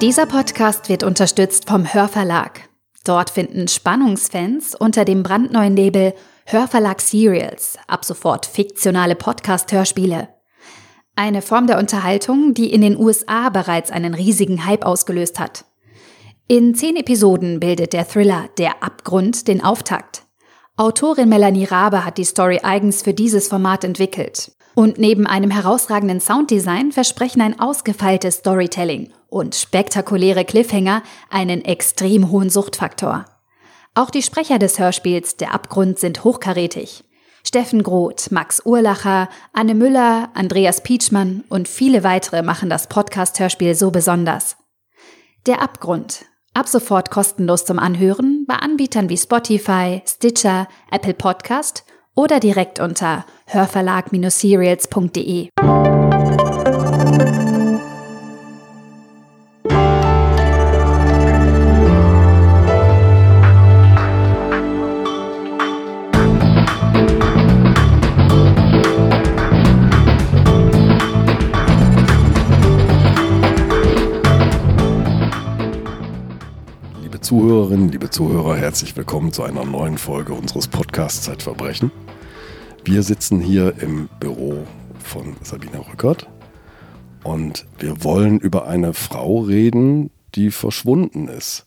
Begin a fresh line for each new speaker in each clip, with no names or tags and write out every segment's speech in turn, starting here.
Dieser Podcast wird unterstützt vom Hörverlag. Dort finden Spannungsfans unter dem brandneuen Label Hörverlag Serials ab sofort fiktionale Podcast-Hörspiele. Eine Form der Unterhaltung, die in den USA bereits einen riesigen Hype ausgelöst hat. In zehn Episoden bildet der Thriller Der Abgrund den Auftakt. Autorin Melanie Rabe hat die Story eigens für dieses Format entwickelt. Und neben einem herausragenden Sounddesign versprechen ein ausgefeiltes Storytelling und spektakuläre Cliffhanger einen extrem hohen Suchtfaktor. Auch die Sprecher des Hörspiels Der Abgrund sind hochkarätig. Steffen Groth, Max Urlacher, Anne Müller, Andreas Pietschmann und viele weitere machen das Podcast-Hörspiel so besonders. Der Abgrund. Ab sofort kostenlos zum Anhören bei Anbietern wie Spotify, Stitcher, Apple Podcast oder direkt unter hörverlag-serials.de.
Zuhörerinnen, liebe Zuhörer, herzlich willkommen zu einer neuen Folge unseres Podcasts Zeitverbrechen. Wir sitzen hier im Büro von Sabine Rückert und wir wollen über eine Frau reden, die verschwunden ist.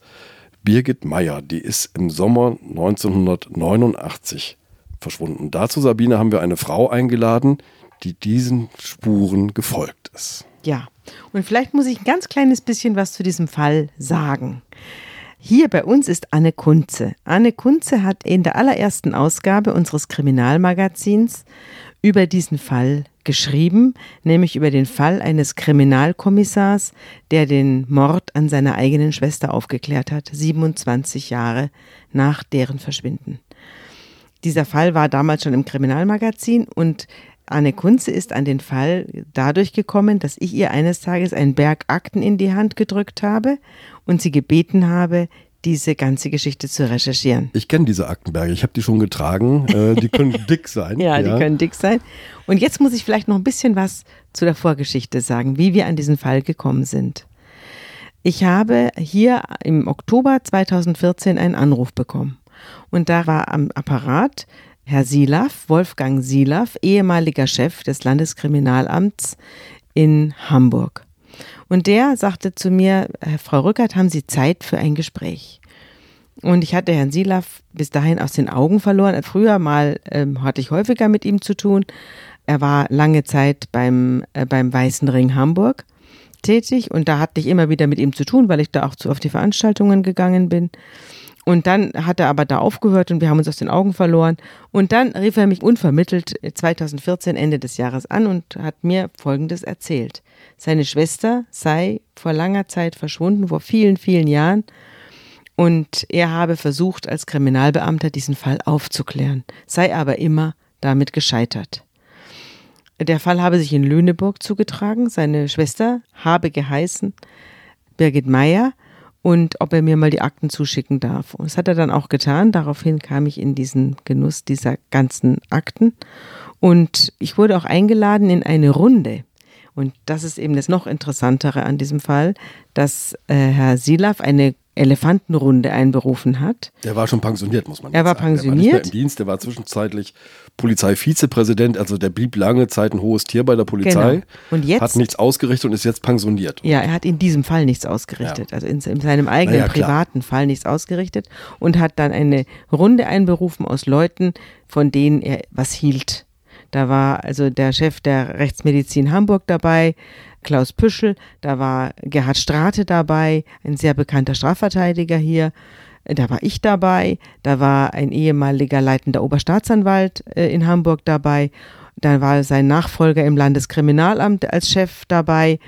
Birgit Meyer, die ist im Sommer 1989 verschwunden. Dazu, Sabine, haben wir eine Frau eingeladen, die diesen Spuren gefolgt ist.
Ja, und vielleicht muss ich ein ganz kleines bisschen was zu diesem Fall sagen. Hier bei uns ist Anne Kunze. Anne Kunze hat in der allerersten Ausgabe unseres Kriminalmagazins über diesen Fall geschrieben, nämlich über den Fall eines Kriminalkommissars, der den Mord an seiner eigenen Schwester aufgeklärt hat, 27 Jahre nach deren Verschwinden. Dieser Fall war damals schon im Kriminalmagazin und Anne Kunze ist an den Fall dadurch gekommen, dass ich ihr eines Tages einen Berg Akten in die Hand gedrückt habe und sie gebeten habe, diese ganze Geschichte zu recherchieren.
Ich kenne diese Aktenberge, ich habe die schon getragen. Äh, die können dick sein.
ja, ja, die können dick sein. Und jetzt muss ich vielleicht noch ein bisschen was zu der Vorgeschichte sagen, wie wir an diesen Fall gekommen sind. Ich habe hier im Oktober 2014 einen Anruf bekommen. Und da war am Apparat Herr Silaf, Wolfgang Silaf, ehemaliger Chef des Landeskriminalamts in Hamburg. Und der sagte zu mir, Frau Rückert, haben Sie Zeit für ein Gespräch? Und ich hatte Herrn Silaf bis dahin aus den Augen verloren. Früher mal ähm, hatte ich häufiger mit ihm zu tun. Er war lange Zeit beim, äh, beim Weißen Ring Hamburg tätig und da hatte ich immer wieder mit ihm zu tun, weil ich da auch zu, auf die Veranstaltungen gegangen bin. Und dann hat er aber da aufgehört und wir haben uns aus den Augen verloren. Und dann rief er mich unvermittelt 2014 Ende des Jahres an und hat mir Folgendes erzählt. Seine Schwester sei vor langer Zeit verschwunden, vor vielen, vielen Jahren. Und er habe versucht, als Kriminalbeamter diesen Fall aufzuklären, sei aber immer damit gescheitert. Der Fall habe sich in Lüneburg zugetragen. Seine Schwester habe geheißen Birgit Meyer und ob er mir mal die Akten zuschicken darf. Und das hat er dann auch getan. Daraufhin kam ich in diesen Genuss dieser ganzen Akten. Und ich wurde auch eingeladen in eine Runde. Und das ist eben das noch Interessantere an diesem Fall, dass äh, Herr Silaf eine Elefantenrunde einberufen hat.
Der war schon pensioniert, muss man
er war
sagen.
pensioniert.
Er war nicht mehr im Dienst, der war zwischenzeitlich Polizeivizepräsident, also der blieb lange Zeit ein hohes Tier bei der Polizei.
Genau. Und jetzt
hat nichts ausgerichtet und ist jetzt pensioniert.
Ja, er hat in diesem Fall nichts ausgerichtet, ja. also in, in, seinem eigenen ja, privaten Fall nichts ausgerichtet und hat dann eine Runde einberufen aus Leuten, von denen er was hielt. Da war also der Chef der Rechtsmedizin Hamburg dabei, Klaus Püschel, da war Gerhard Strate dabei, ein sehr bekannter Strafverteidiger hier. Da war ich dabei, da war ein ehemaliger leitender Oberstaatsanwalt äh, in Hamburg dabei, da war sein Nachfolger im Landeskriminalamt als Chef dabei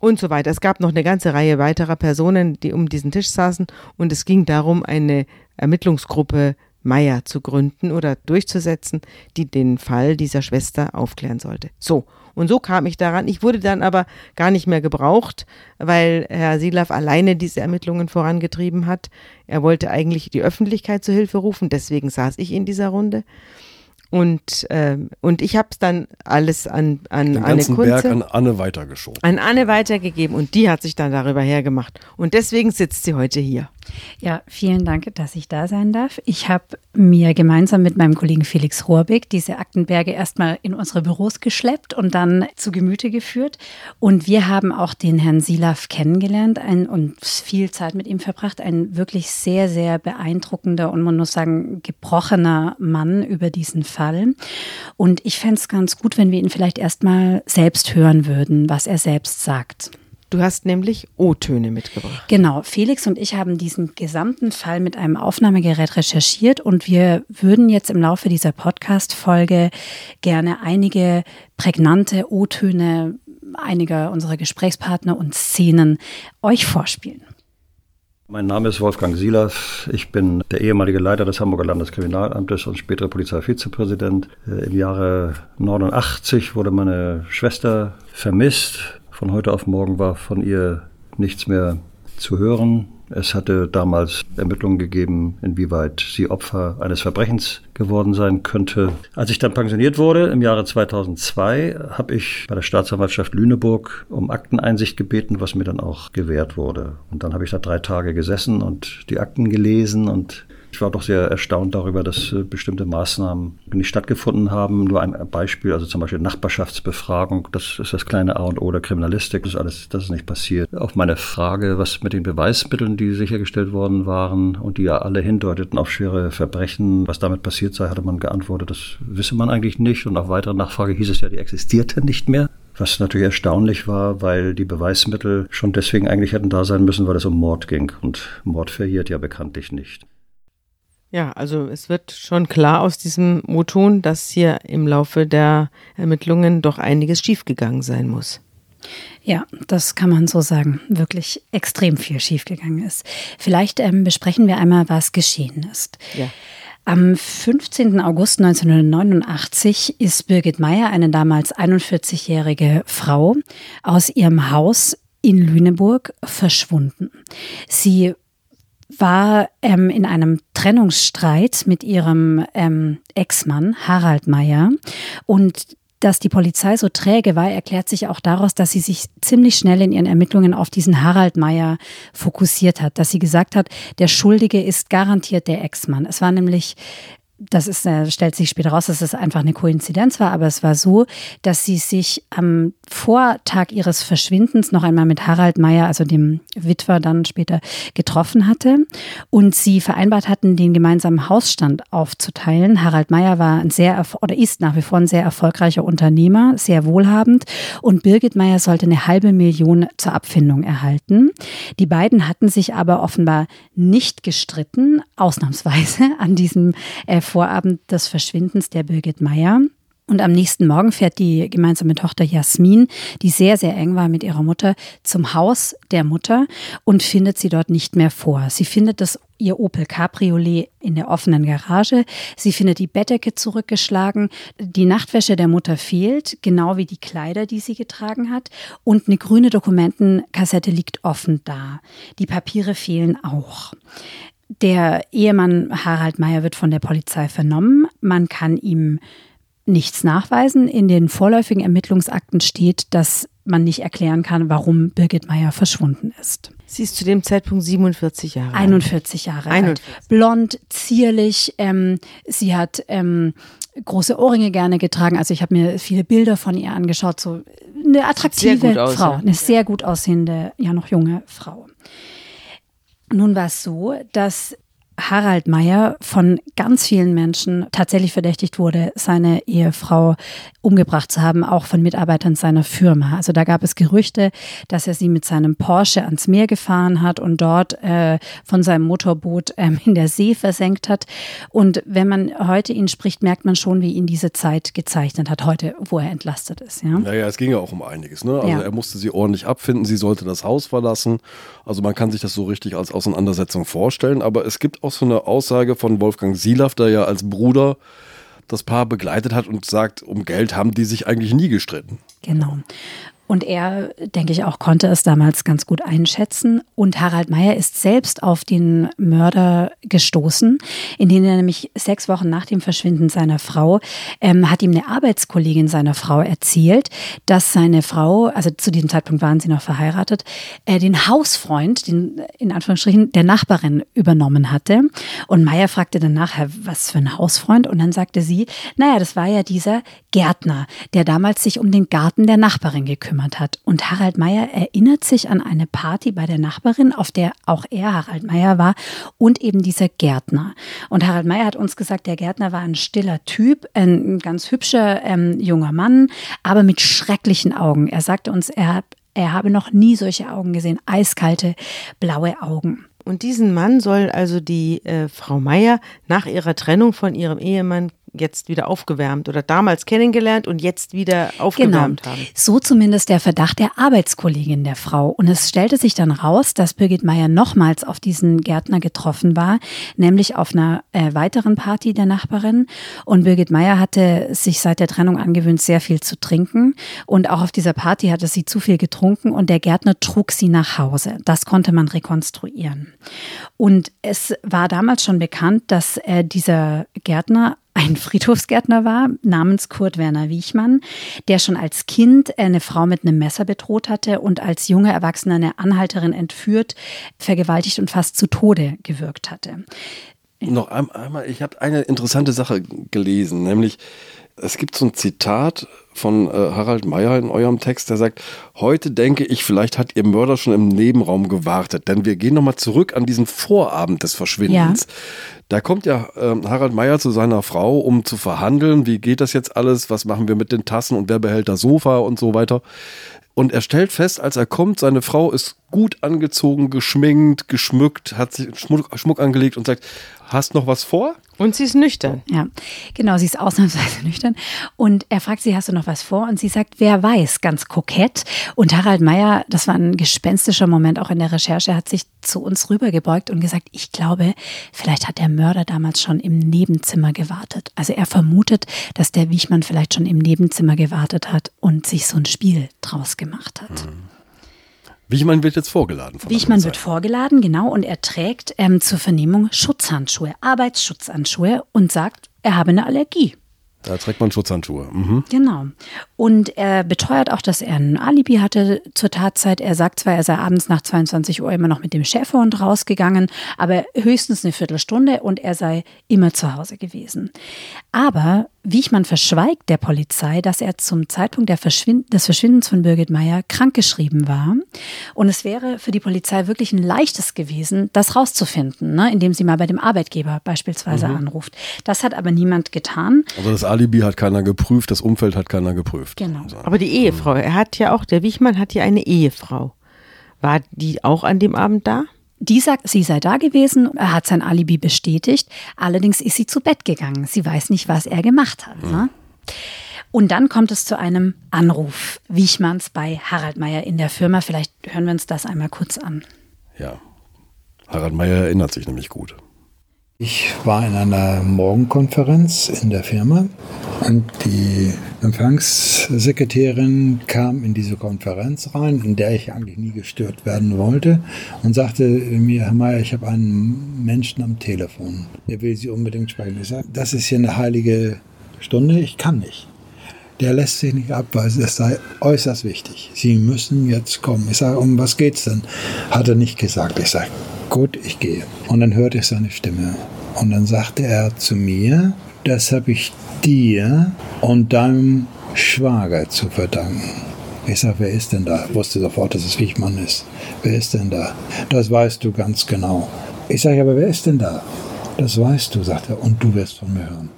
und so weiter. Es gab noch eine ganze Reihe weiterer Personen, die um diesen Tisch saßen und es ging darum, eine Ermittlungsgruppe Meier zu gründen oder durchzusetzen, die den Fall dieser Schwester aufklären sollte. So, und so kam ich daran. Ich wurde dann aber gar nicht mehr gebraucht, weil Herr Silaf alleine diese Ermittlungen vorangetrieben hat. Er wollte eigentlich die Öffentlichkeit zu Hilfe rufen, deswegen saß ich in dieser Runde. Und, ähm, und ich habe es dann alles an, an
Den
Anne
ganzen
Kunze,
Berg an Anne weitergeschoben.
an Anne weitergegeben und die hat sich dann darüber hergemacht. Und deswegen sitzt sie heute hier.
Ja, vielen Dank, dass ich da sein darf. Ich habe mir gemeinsam mit meinem Kollegen Felix Rohrbeck diese Aktenberge erstmal in unsere Büros geschleppt und dann zu Gemüte geführt. Und wir haben auch den Herrn Silaf kennengelernt ein, und viel Zeit mit ihm verbracht. Ein wirklich sehr, sehr beeindruckender und man muss sagen, gebrochener Mann über diesen Fall. Und ich fände es ganz gut, wenn wir ihn vielleicht erstmal selbst hören würden, was er selbst sagt.
Du hast nämlich O-Töne mitgebracht.
Genau, Felix und ich haben diesen gesamten Fall mit einem Aufnahmegerät recherchiert und wir würden jetzt im Laufe dieser Podcast-Folge gerne einige prägnante O-Töne einiger unserer Gesprächspartner und Szenen euch vorspielen.
Mein Name ist Wolfgang Silav. Ich bin der ehemalige Leiter des Hamburger Landeskriminalamtes und spätere Polizeivizepräsident. Äh, Im Jahre 89 wurde meine Schwester vermisst. Von heute auf morgen war von ihr nichts mehr zu hören. Es hatte damals Ermittlungen gegeben, inwieweit sie Opfer eines Verbrechens geworden sein könnte. Als ich dann pensioniert wurde im Jahre 2002, habe ich bei der Staatsanwaltschaft Lüneburg um Akteneinsicht gebeten, was mir dann auch gewährt wurde. Und dann habe ich da drei Tage gesessen und die Akten gelesen und ich war doch sehr erstaunt darüber, dass äh, bestimmte Maßnahmen nicht stattgefunden haben. Nur ein Beispiel, also zum Beispiel Nachbarschaftsbefragung, das ist das kleine A und O der Kriminalistik, das ist alles, das ist nicht passiert. Auf meine Frage, was mit den Beweismitteln, die sichergestellt worden waren und die ja alle hindeuteten auf schwere Verbrechen, was damit passiert sei, hatte man geantwortet, das wisse man eigentlich nicht. Und auf weitere Nachfrage hieß es ja, die existierten nicht mehr. Was natürlich erstaunlich war, weil die Beweismittel schon deswegen eigentlich hätten da sein müssen, weil es um Mord ging. Und Mord verjährt ja bekanntlich nicht.
Ja, also es wird schon klar aus diesem O-Ton, dass hier im Laufe der Ermittlungen doch einiges schiefgegangen sein muss.
Ja, das kann man so sagen. Wirklich extrem viel schiefgegangen ist. Vielleicht ähm, besprechen wir einmal, was geschehen ist.
Ja.
Am 15. August 1989 ist Birgit Meyer, eine damals 41-jährige Frau, aus ihrem Haus in Lüneburg verschwunden. Sie war ähm, in einem Trennungsstreit mit ihrem ähm, Ex-Mann Harald Meyer und dass die Polizei so träge war, erklärt sich auch daraus, dass sie sich ziemlich schnell in ihren Ermittlungen auf diesen Harald Meyer fokussiert hat, dass sie gesagt hat, der Schuldige ist garantiert der Ex-Mann. Es war nämlich das ist, äh, stellt sich später raus, dass es einfach eine Koinzidenz war, aber es war so, dass sie sich am Vortag ihres Verschwindens noch einmal mit Harald Meyer, also dem Witwer, dann später getroffen hatte und sie vereinbart hatten, den gemeinsamen Hausstand aufzuteilen. Harald Meyer war ein sehr oder ist nach wie vor ein sehr erfolgreicher Unternehmer, sehr wohlhabend und Birgit Meyer sollte eine halbe Million zur Abfindung erhalten. Die beiden hatten sich aber offenbar nicht gestritten, ausnahmsweise an diesem äh, Vorabend des Verschwindens der Birgit Meyer. Und am nächsten Morgen fährt die gemeinsame Tochter Jasmin, die sehr, sehr eng war mit ihrer Mutter, zum Haus der Mutter und findet sie dort nicht mehr vor. Sie findet das ihr Opel Cabriolet in der offenen Garage. Sie findet die Bettdecke zurückgeschlagen. Die Nachtwäsche der Mutter fehlt, genau wie die Kleider, die sie getragen hat. Und eine grüne Dokumentenkassette liegt offen da. Die Papiere fehlen auch. Der Ehemann Harald Meyer wird von der Polizei vernommen. Man kann ihm nichts nachweisen. In den vorläufigen Ermittlungsakten steht, dass man nicht erklären kann, warum Birgit Meyer verschwunden ist.
Sie ist zu dem Zeitpunkt 47 Jahre alt.
41 Jahre
41.
alt. Blond, zierlich. Ähm, sie hat ähm, große Ohrringe gerne getragen. Also ich habe mir viele Bilder von ihr angeschaut. So eine attraktive Frau, eine sehr gut aussehende, ja noch junge Frau. Nun war es so, dass Harald Meyer von ganz vielen Menschen tatsächlich verdächtigt wurde, seine Ehefrau umgebracht zu haben, auch von Mitarbeitern seiner Firma. Also da gab es Gerüchte, dass er sie mit seinem Porsche ans Meer gefahren hat und dort äh, von seinem Motorboot ähm, in der See versenkt hat. Und wenn man heute ihn spricht, merkt man schon, wie ihn diese Zeit gezeichnet hat, heute, wo er entlastet ist. Ja?
Naja, es ging ja auch um einiges. Ne? Also
Ja.
er musste sie ordentlich abfinden, sie sollte das Haus verlassen. Also man kann sich das so richtig als Auseinandersetzung vorstellen. Aber es gibt auch so eine Aussage von Wolfgang Silaff, der ja als Bruder das Paar begleitet hat und sagt, um Geld haben die sich eigentlich nie gestritten.
Genau. Und er, denke ich auch, konnte es damals ganz gut einschätzen. Und Harald Meyer ist selbst auf den Mörder gestoßen, indem er nämlich sechs Wochen nach dem Verschwinden seiner Frau, ähm, hat ihm eine Arbeitskollegin seiner Frau erzählt, dass seine Frau, also zu diesem Zeitpunkt waren sie noch verheiratet, äh, den Hausfreund, den in Anführungsstrichen der Nachbarin übernommen hatte. Und Meyer fragte dann nachher, was für ein Hausfreund? Und dann sagte sie, naja, das war ja dieser Gärtner, der damals sich um den Garten der Nachbarin gekümmert hat. Und Harald Meyer erinnert sich an eine Party bei der Nachbarin, auf der auch er, Harald Meyer, war und eben dieser Gärtner. Und Harald Meyer hat uns gesagt, der Gärtner war ein stiller Typ, ein ganz hübscher ähm, junger Mann, aber mit schrecklichen Augen. Er sagte uns, er, er habe noch nie solche Augen gesehen, eiskalte, blaue Augen.
Und diesen Mann soll also die äh, Frau Meier nach ihrer Trennung von ihrem Ehemann jetzt wieder aufgewärmt oder damals kennengelernt und jetzt wieder aufgewärmt
genau.
haben.
So zumindest der Verdacht der Arbeitskollegin der Frau. Und es stellte sich dann raus, dass Birgit Meyer nochmals auf diesen Gärtner getroffen war, nämlich auf einer äh, weiteren Party der Nachbarin. Und Birgit Meyer hatte sich seit der Trennung angewöhnt, sehr viel zu trinken. Und auch auf dieser Party hatte sie zu viel getrunken und der Gärtner trug sie nach Hause. Das konnte man rekonstruieren. Und es war damals schon bekannt, dass äh, dieser Gärtner ein Friedhofsgärtner war, namens Kurt Werner Wiechmann, der schon als Kind eine Frau mit einem Messer bedroht hatte und als junger Erwachsener eine Anhalterin entführt, vergewaltigt und fast zu Tode gewirkt hatte.
Noch einmal, ich habe eine interessante Sache gelesen, nämlich es gibt so ein Zitat von äh, Harald Meyer in eurem Text, der sagt, heute denke ich, vielleicht hat ihr Mörder schon im Nebenraum gewartet, denn wir gehen nochmal zurück an diesen Vorabend des Verschwindens. Ja. Da kommt ja äh, Harald Meyer zu seiner Frau, um zu verhandeln, wie geht das jetzt alles, was machen wir mit den Tassen und wer behält das Sofa und so weiter. Und er stellt fest, als er kommt, seine Frau ist gut angezogen, geschminkt, geschmückt, hat sich Schmuck, Schmuck angelegt und sagt, hast noch was vor?
Und sie ist nüchtern.
Ja, genau, sie ist ausnahmsweise nüchtern. Und er fragt sie, hast du noch was vor? Und sie sagt, wer weiß, ganz kokett. Und Harald Meyer, das war ein gespenstischer Moment auch in der Recherche, hat sich zu uns rübergebeugt und gesagt, ich glaube, vielleicht hat der Mörder damals schon im Nebenzimmer gewartet. Also er vermutet, dass der Wiechmann vielleicht schon im Nebenzimmer gewartet hat und sich so ein Spiel draus gemacht hat. Mhm.
Wichmann wird jetzt vorgeladen.
Wichmann wird vorgeladen, genau, und er trägt ähm, zur Vernehmung Schutzhandschuhe, Arbeitsschutzhandschuhe und sagt, er habe eine Allergie.
Da trägt man Schutzhandschuhe. Mhm.
Genau. Und er beteuert auch, dass er ein Alibi hatte zur Tatzeit. Er sagt zwar, er sei abends nach 22 Uhr immer noch mit dem Schäferhund rausgegangen, aber höchstens eine Viertelstunde und er sei immer zu Hause gewesen. Aber Wiechmann verschweigt der Polizei, dass er zum Zeitpunkt Verschwind des Verschwindens von Birgit Meyer krankgeschrieben war. Und es wäre für die Polizei wirklich ein leichtes gewesen, das rauszufinden, ne? indem sie mal bei dem Arbeitgeber beispielsweise mhm. anruft. Das hat aber niemand getan.
Also das Alibi hat keiner geprüft, das Umfeld hat keiner geprüft.
Genau.
Also. Aber die Ehefrau, er hat ja auch, der Wiechmann hat ja eine Ehefrau. War die auch an dem Abend da?
Die sagt, sie sei da gewesen, er hat sein Alibi bestätigt. Allerdings ist sie zu Bett gegangen. Sie weiß nicht, was er gemacht hat. Ne? Und dann kommt es zu einem Anruf Wiechmanns bei Harald Meyer in der Firma. Vielleicht hören wir uns das einmal kurz an.
Ja, Harald Meyer erinnert sich nämlich gut.
Ich war in einer Morgenkonferenz in der Firma und die Empfangssekretärin kam in diese Konferenz rein, in der ich eigentlich nie gestört werden wollte und sagte mir, Herr Mayer, ich habe einen Menschen am Telefon, der will Sie unbedingt sprechen. Ich sage, das ist hier eine heilige Stunde, ich kann nicht. Der lässt sich nicht abweisen, es sei äußerst wichtig. Sie müssen jetzt kommen. Ich sage, um was geht's denn? Hat er nicht gesagt. Ich sage, gut, ich gehe. Und dann hörte ich seine Stimme. Und dann sagte er zu mir, das habe ich dir und deinem Schwager zu verdanken. Ich sage, wer ist denn da? Ich wusste sofort, dass es Wichmann ist. Wer ist denn da? Das weißt du ganz genau. Ich sage, aber wer ist denn da? Das weißt du, sagt er, und du wirst von mir hören.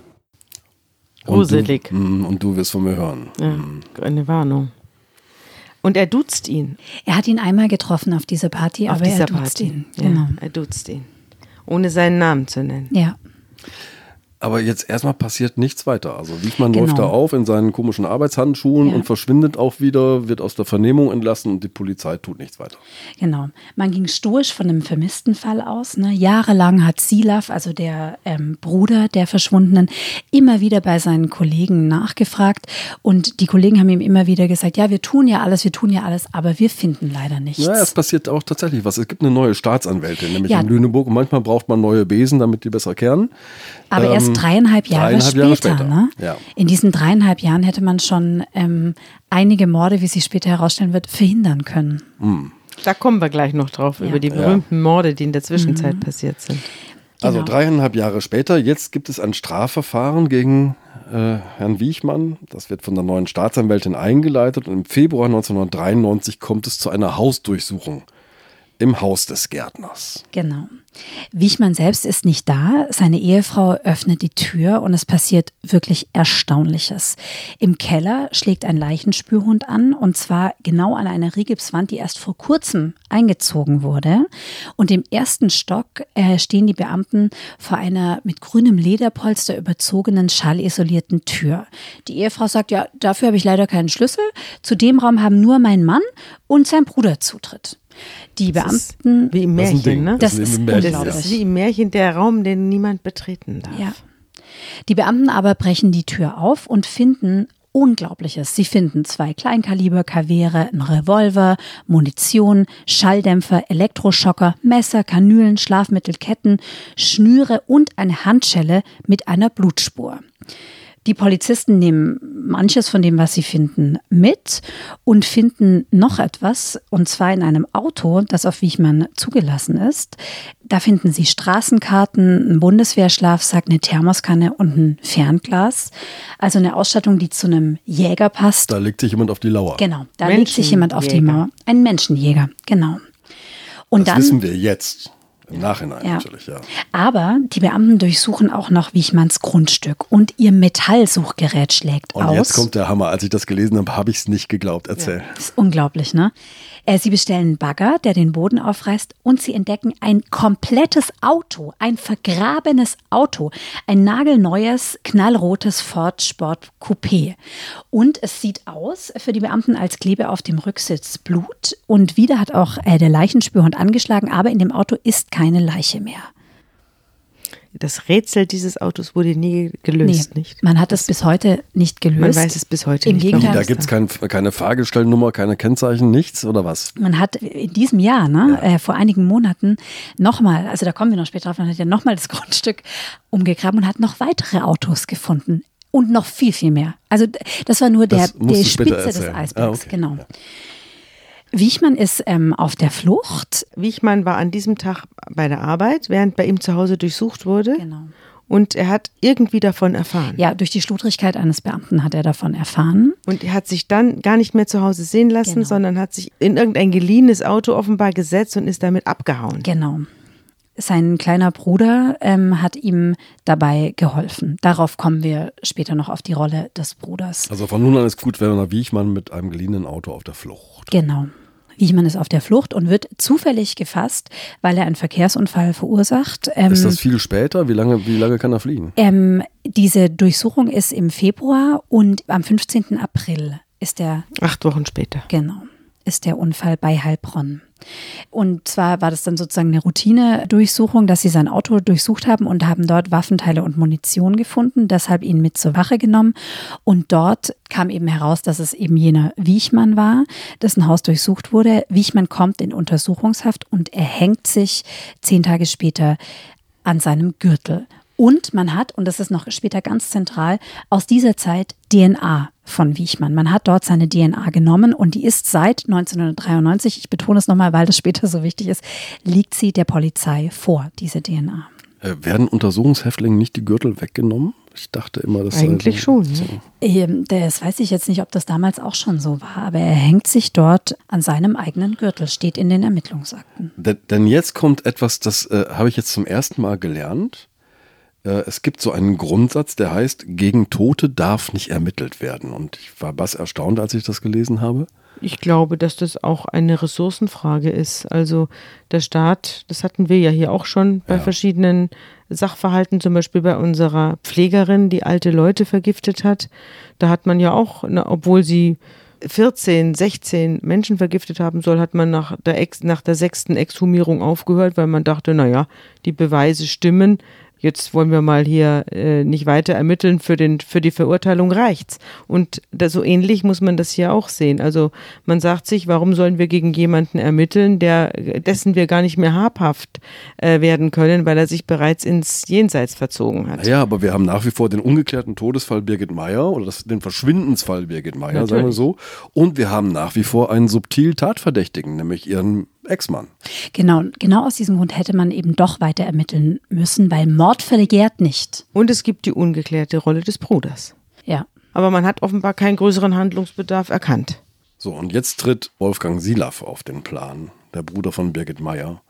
Gruselig.
Und du, mm, und du wirst von mir hören.
Ja, mm. eine Warnung. Und er duzt ihn.
Er hat ihn einmal getroffen auf dieser Party, auf aber dieser er duzt
Party.
ihn. Genau. Ja,
er duzt ihn. Ohne seinen Namen zu nennen.
Ja.
Aber jetzt erstmal passiert nichts weiter. Also Wiechmann
Genau.
läuft da auf in seinen komischen Arbeitshandschuhen
Ja.
und verschwindet auch wieder, wird aus der Vernehmung entlassen und die Polizei tut nichts weiter.
Genau. Man ging stoisch von einem vermissten Fall aus. Ne? Jahrelang hat Silaf, also der ähm, Bruder der Verschwundenen, immer wieder bei seinen Kollegen nachgefragt. Und die Kollegen haben ihm immer wieder gesagt, ja, wir tun ja alles, wir tun ja alles, aber wir finden leider nichts.
Ja, es passiert auch tatsächlich was. Es gibt eine neue Staatsanwältin, nämlich
Ja.
in Lüneburg. Und manchmal braucht man neue Besen, damit die besser kehren.
Aber
Ähm,
erst dreieinhalb Jahre
dreieinhalb
später.
Jahre später,
Ne?
ja.
In diesen dreieinhalb Jahren hätte man schon ähm, einige Morde, wie sich später herausstellen wird, verhindern können.
Da kommen wir gleich noch drauf,
Ja.
über die berühmten Morde, die in der Zwischenzeit passiert sind.
Also
Genau.
dreieinhalb Jahre später, jetzt gibt es ein Strafverfahren gegen äh, Herrn Wiechmann. Das wird von der neuen Staatsanwältin eingeleitet und im Februar 1993 kommt es zu einer Hausdurchsuchung im Haus des Gärtners.
Genau. Wichmann selbst ist nicht da. Seine Ehefrau öffnet die Tür und es passiert wirklich Erstaunliches. Im Keller schlägt ein Leichenspürhund an und zwar genau an einer Rigipswand, die erst vor kurzem eingezogen wurde. Und im ersten Stock äh, stehen die Beamten vor einer mit grünem Lederpolster überzogenen, schallisolierten Tür. Die Ehefrau sagt, ja, dafür habe ich leider keinen Schlüssel. Zu dem Raum haben nur mein Mann und sein Bruder Zutritt. Die Beamten
Wie im
Das ist ein
Märchen,
Ding.
ne?
Das
wie
ist
im Märchen,
Das ist wie im Märchen der Raum, den niemand betreten darf.
Ja. Die Beamten aber brechen die Tür auf und finden Unglaubliches. Sie finden zwei Kleinkaliber-Kavere, einen Revolver, Munition, Schalldämpfer, Elektroschocker, Messer, Kanülen, Schlafmittel, Ketten, Schnüre und eine Handschelle mit einer Blutspur. Die Polizisten nehmen manches von dem, was sie finden, mit und finden noch etwas, und zwar in einem Auto, das auf Wichmann zugelassen ist. Da finden sie Straßenkarten, einen Bundeswehrschlafsack, eine Thermoskanne und ein Fernglas. Also eine Ausstattung, die zu einem Jäger passt.
Da legt sich jemand auf die Lauer.
Genau, da legt sich jemand auf die. Mauer. Ein Menschenjäger, genau. Und
Das
dann
wissen wir jetzt. Im Nachhinein
Ja.
natürlich, ja.
aber die Beamten durchsuchen auch noch Wichmanns Grundstück und ihr Metallsuchgerät schlägt
Und
aus.
jetzt kommt der Hammer. Als ich das gelesen habe, habe ich es nicht geglaubt. Erzähl.
Das ist unglaublich, ne? Äh, Sie bestellen einen Bagger, der den Boden aufreißt und sie entdecken ein komplettes Auto, ein vergrabenes Auto, ein nagelneues, knallrotes Ford Sport Coupé. Und es sieht aus für die Beamten, als klebe auf dem Rücksitz Blut. Und wieder hat auch äh, der Leichenspürhund angeschlagen, aber in dem Auto ist keine Leiche mehr.
Das Rätsel dieses Autos wurde nie gelöst, nicht?
man hat es bis heute nicht gelöst.
Man weiß es bis heute
Im
nicht.
Gegenteil.
Da gibt es kein, keine Fahrgestellnummer, keine Kennzeichen, nichts oder was?
Man hat in diesem Jahr, ne, äh, vor einigen Monaten, nochmal, also da kommen wir noch später drauf, man hat ja nochmal das Grundstück umgegraben und hat noch weitere Autos gefunden. Und noch viel, viel mehr. Also das war nur der,
später
Spitze des. Eisbergs,
Ah, okay.
genau. Wichmann ist ähm, auf der Flucht.
Wichmann war an diesem Tag bei der Arbeit, während bei ihm zu Hause durchsucht wurde.
Genau.
Und er hat irgendwie davon erfahren.
Ja, durch die Schludrigkeit eines Beamten hat er davon erfahren.
Und er hat sich dann gar nicht mehr zu Hause sehen lassen,
Genau.
sondern hat sich in irgendein geliehenes Auto offenbar gesetzt und ist damit abgehauen.
Genau. Sein kleiner Bruder ähm, hat ihm dabei geholfen. Darauf kommen wir später noch auf die Rolle des Bruders.
Also von nun an ist gut, wenn man Wiechmann mit einem geliehenen Auto auf der Flucht.
Genau. Wiechmann ist auf der Flucht und wird zufällig gefasst, weil er einen Verkehrsunfall verursacht. Ähm,
Ist das viel später? Wie lange, wie lange kann er fliehen?
ähm, diese Durchsuchung ist im Februar und am 15. April ist der,
Acht Wochen später.
genau, ist der Unfall bei Heilbronn. Und zwar war das dann sozusagen eine Routine-Durchsuchung, dass sie sein Auto durchsucht haben und haben dort Waffenteile und Munition gefunden, deshalb ihn mit zur Wache genommen. Und dort kam eben heraus, dass es eben jener Wiechmann war, dessen Haus durchsucht wurde. Wiechmann kommt in Untersuchungshaft und er hängt sich zehn Tage später an seinem Gürtel. Und man hat, und das ist noch später ganz zentral, aus dieser Zeit DNA von Wiechmann. Man hat dort seine DNA genommen und die ist seit 1993, ich betone es nochmal, weil das später so wichtig ist, liegt sie der Polizei vor, diese DNA.
Äh, werden Untersuchungshäftlingen nicht die Gürtel weggenommen? Ich dachte immer, das
Eigentlich
sei-
schon.
So.
Ne?
Ähm, Das weiß ich jetzt nicht, ob das damals auch schon so war, aber er hängt sich dort an seinem eigenen Gürtel, steht in den Ermittlungsakten.
Denn, denn jetzt kommt etwas, das äh, habe ich jetzt zum ersten Mal gelernt. Äh, es gibt so einen Grundsatz, der heißt, gegen Tote darf nicht ermittelt werden. Und ich war bass erstaunt, als ich das gelesen habe.
Ich glaube, dass das auch eine Ressourcenfrage ist. Also der Staat, das hatten wir ja hier auch schon bei
Ja.
verschiedenen Sachverhalten, zum Beispiel bei unserer Pflegerin, die alte Leute vergiftet hat. Da hat man ja auch, na, obwohl sie 14, 16 Menschen vergiftet haben soll, hat man nach der, Ex, nach der sechsten Exhumierung aufgehört, weil man dachte, naja, die Beweise stimmen. Jetzt wollen wir mal hier äh, nicht weiter ermitteln, für, den, für die Verurteilung reicht's. Und da, so ähnlich muss man das hier auch sehen. Also man sagt sich, warum sollen wir gegen jemanden ermitteln, der, dessen wir gar nicht mehr habhaft äh, werden können, weil er sich bereits ins Jenseits verzogen hat.
Ja, aber wir haben nach wie vor den ungeklärten Todesfall Birgit Meyer oder das, den Verschwindensfall Birgit Meyer, sagen wir so. Und wir haben nach wie vor einen subtil Tatverdächtigen, nämlich ihren Ex-Mann.
Genau, genau aus diesem Grund hätte man eben doch weiter ermitteln müssen, weil Mord verjährt nicht.
Und es gibt die ungeklärte Rolle des Bruders.
Ja.
Aber man hat offenbar keinen größeren Handlungsbedarf erkannt.
So, und jetzt tritt Wolfgang Silaff auf den Plan, der Bruder von Birgit Meyer.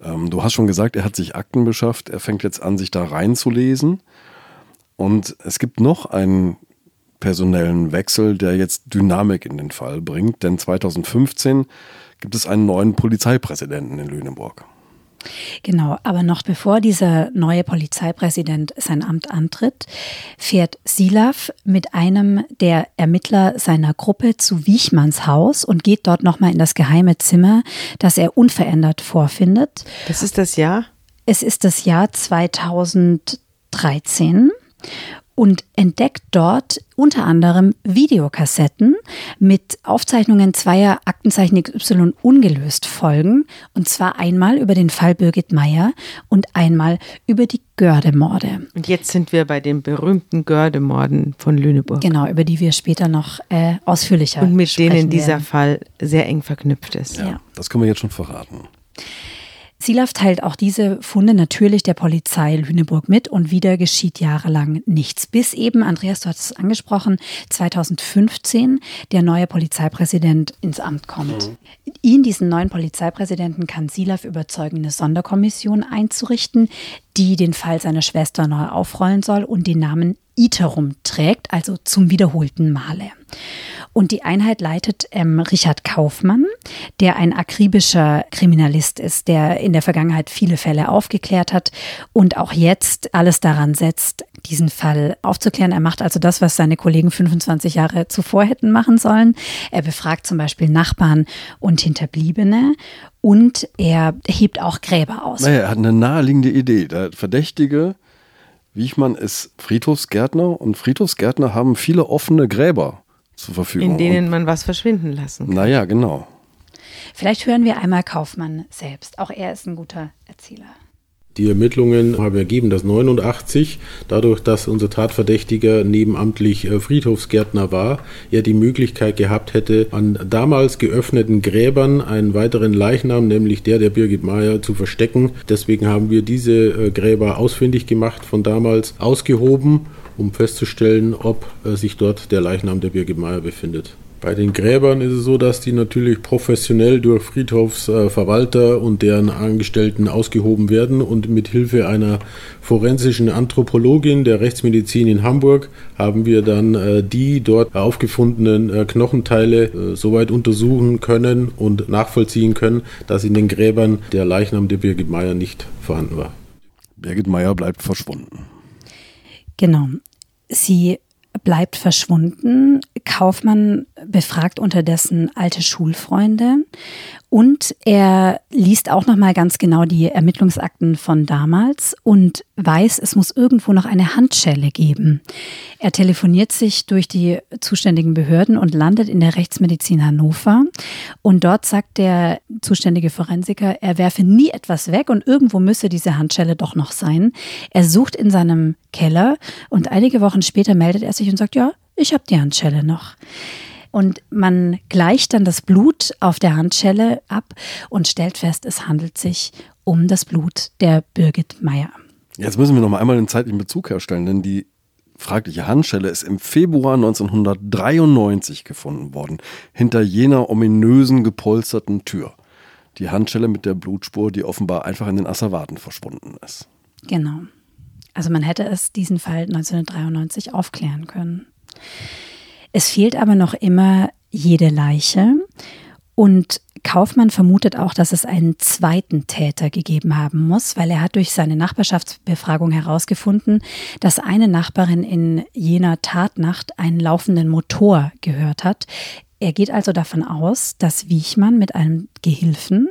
Ähm, du hast schon gesagt, er hat sich Akten beschafft, er fängt jetzt an, sich da reinzulesen. Und es gibt noch einen personellen Wechsel, der jetzt Dynamik in den Fall bringt, denn 2015 gibt es einen neuen Polizeipräsidenten in Lüneburg.
Genau, aber noch bevor dieser neue Polizeipräsident sein Amt antritt, fährt Silav mit einem der Ermittler seiner Gruppe zu Wiechmanns Haus und geht dort nochmal in das geheime Zimmer, das er unverändert vorfindet.
Das ist das Jahr?
Es ist das Jahr 2013 und entdeckt dort unter anderem Videokassetten mit Aufzeichnungen zweier Aktenzeichen XY ungelöst Folgen. Und zwar einmal über den Fall Birgit Meyer und einmal über die Gördemorde.
Und jetzt sind wir bei den berühmten Gördemorden von Lüneburg.
Genau, über die wir später noch äh, ausführlicher
Und mit
sprechen
denen dieser
werden.
Fall sehr eng verknüpft ist.
Ja.
Das können wir jetzt schon verraten.
Silav teilt auch diese Funde natürlich der Polizei Lüneburg mit und wieder geschieht jahrelang nichts. Bis eben, Andreas, du hast es angesprochen, 2015 der neue Polizeipräsident ins Amt kommt. Ihn, diesen neuen Polizeipräsidenten, kann Silav überzeugen, eine Sonderkommission einzurichten, die den Fall seiner Schwester neu aufrollen soll und den Namen Iterum trägt, also zum wiederholten Male. Und die Einheit leitet ähm, Richard Kaufmann, der ein akribischer Kriminalist ist, der in der Vergangenheit viele Fälle aufgeklärt hat und auch jetzt alles daran setzt, diesen Fall aufzuklären. Er macht also das, was seine Kollegen 25 Jahre zuvor hätten machen sollen. Er befragt zum Beispiel Nachbarn und Hinterbliebene und er hebt auch Gräber aus.
Naja, er hat eine naheliegende Idee. Der Verdächtige, Wiechmann, ist Friedhofsgärtner und Friedhofsgärtner haben viele offene Gräber zur Verfügung.
In denen man was verschwinden lassen
und,
kann.
naja, genau.
Vielleicht hören wir einmal Kaufmann selbst. Auch er ist ein guter Erzähler.
Die Ermittlungen haben ergeben, dass 89, dadurch, dass unser Tatverdächtiger nebenamtlich äh, Friedhofsgärtner war, er die Möglichkeit gehabt hätte, an damals geöffneten Gräbern einen weiteren Leichnam, nämlich der der Birgit Meyer, zu verstecken. Deswegen haben wir diese äh, Gräber ausfindig gemacht, von damals ausgehoben, um festzustellen, ob äh, sich dort der Leichnam der Birgit Meyer befindet. Bei den Gräbern ist es so, dass die natürlich professionell durch Friedhofsverwalter und deren Angestellten ausgehoben werden und mit Hilfe einer forensischen Anthropologin der Rechtsmedizin in Hamburg haben wir dann äh, die dort aufgefundenen äh, Knochenteile äh, soweit untersuchen können und nachvollziehen können, dass in den Gräbern der Leichnam der Birgit Meyer nicht vorhanden war.
Birgit Meyer bleibt verschwunden.
Genau. Sie bleibt verschwunden. Kaufmann befragt unterdessen alte Schulfreunde und er liest auch noch mal ganz genau die Ermittlungsakten von damals und weiß, es muss irgendwo noch eine Handschelle geben. Er telefoniert sich durch die zuständigen Behörden und landet in der Rechtsmedizin Hannover und dort sagt der zuständige Forensiker, er werfe nie etwas weg und irgendwo müsse diese Handschelle doch noch sein. Er sucht in seinem Keller und einige Wochen später meldet er sich und sagt, ja, ich habe die Handschelle noch. Und man gleicht dann das Blut auf der Handschelle ab und stellt fest, es handelt sich um das Blut der Birgit Meyer.
Jetzt müssen wir noch mal einmal den zeitlichen Bezug herstellen, denn die fragliche Handschelle ist im Februar 1993 gefunden worden, hinter jener ominösen gepolsterten Tür. Die Handschelle mit der Blutspur, die offenbar einfach in den Asservaten verschwunden ist.
Genau. Also man hätte es diesen Fall 1993 aufklären können. Es fehlt aber noch immer jede Leiche. Und Kaufmann vermutet auch, dass es einen zweiten Täter gegeben haben muss, weil er hat durch seine Nachbarschaftsbefragung herausgefunden, dass eine Nachbarin in jener Tatnacht einen laufenden Motor gehört hat. Er geht also davon aus, dass Wiechmann mit einem Gehilfen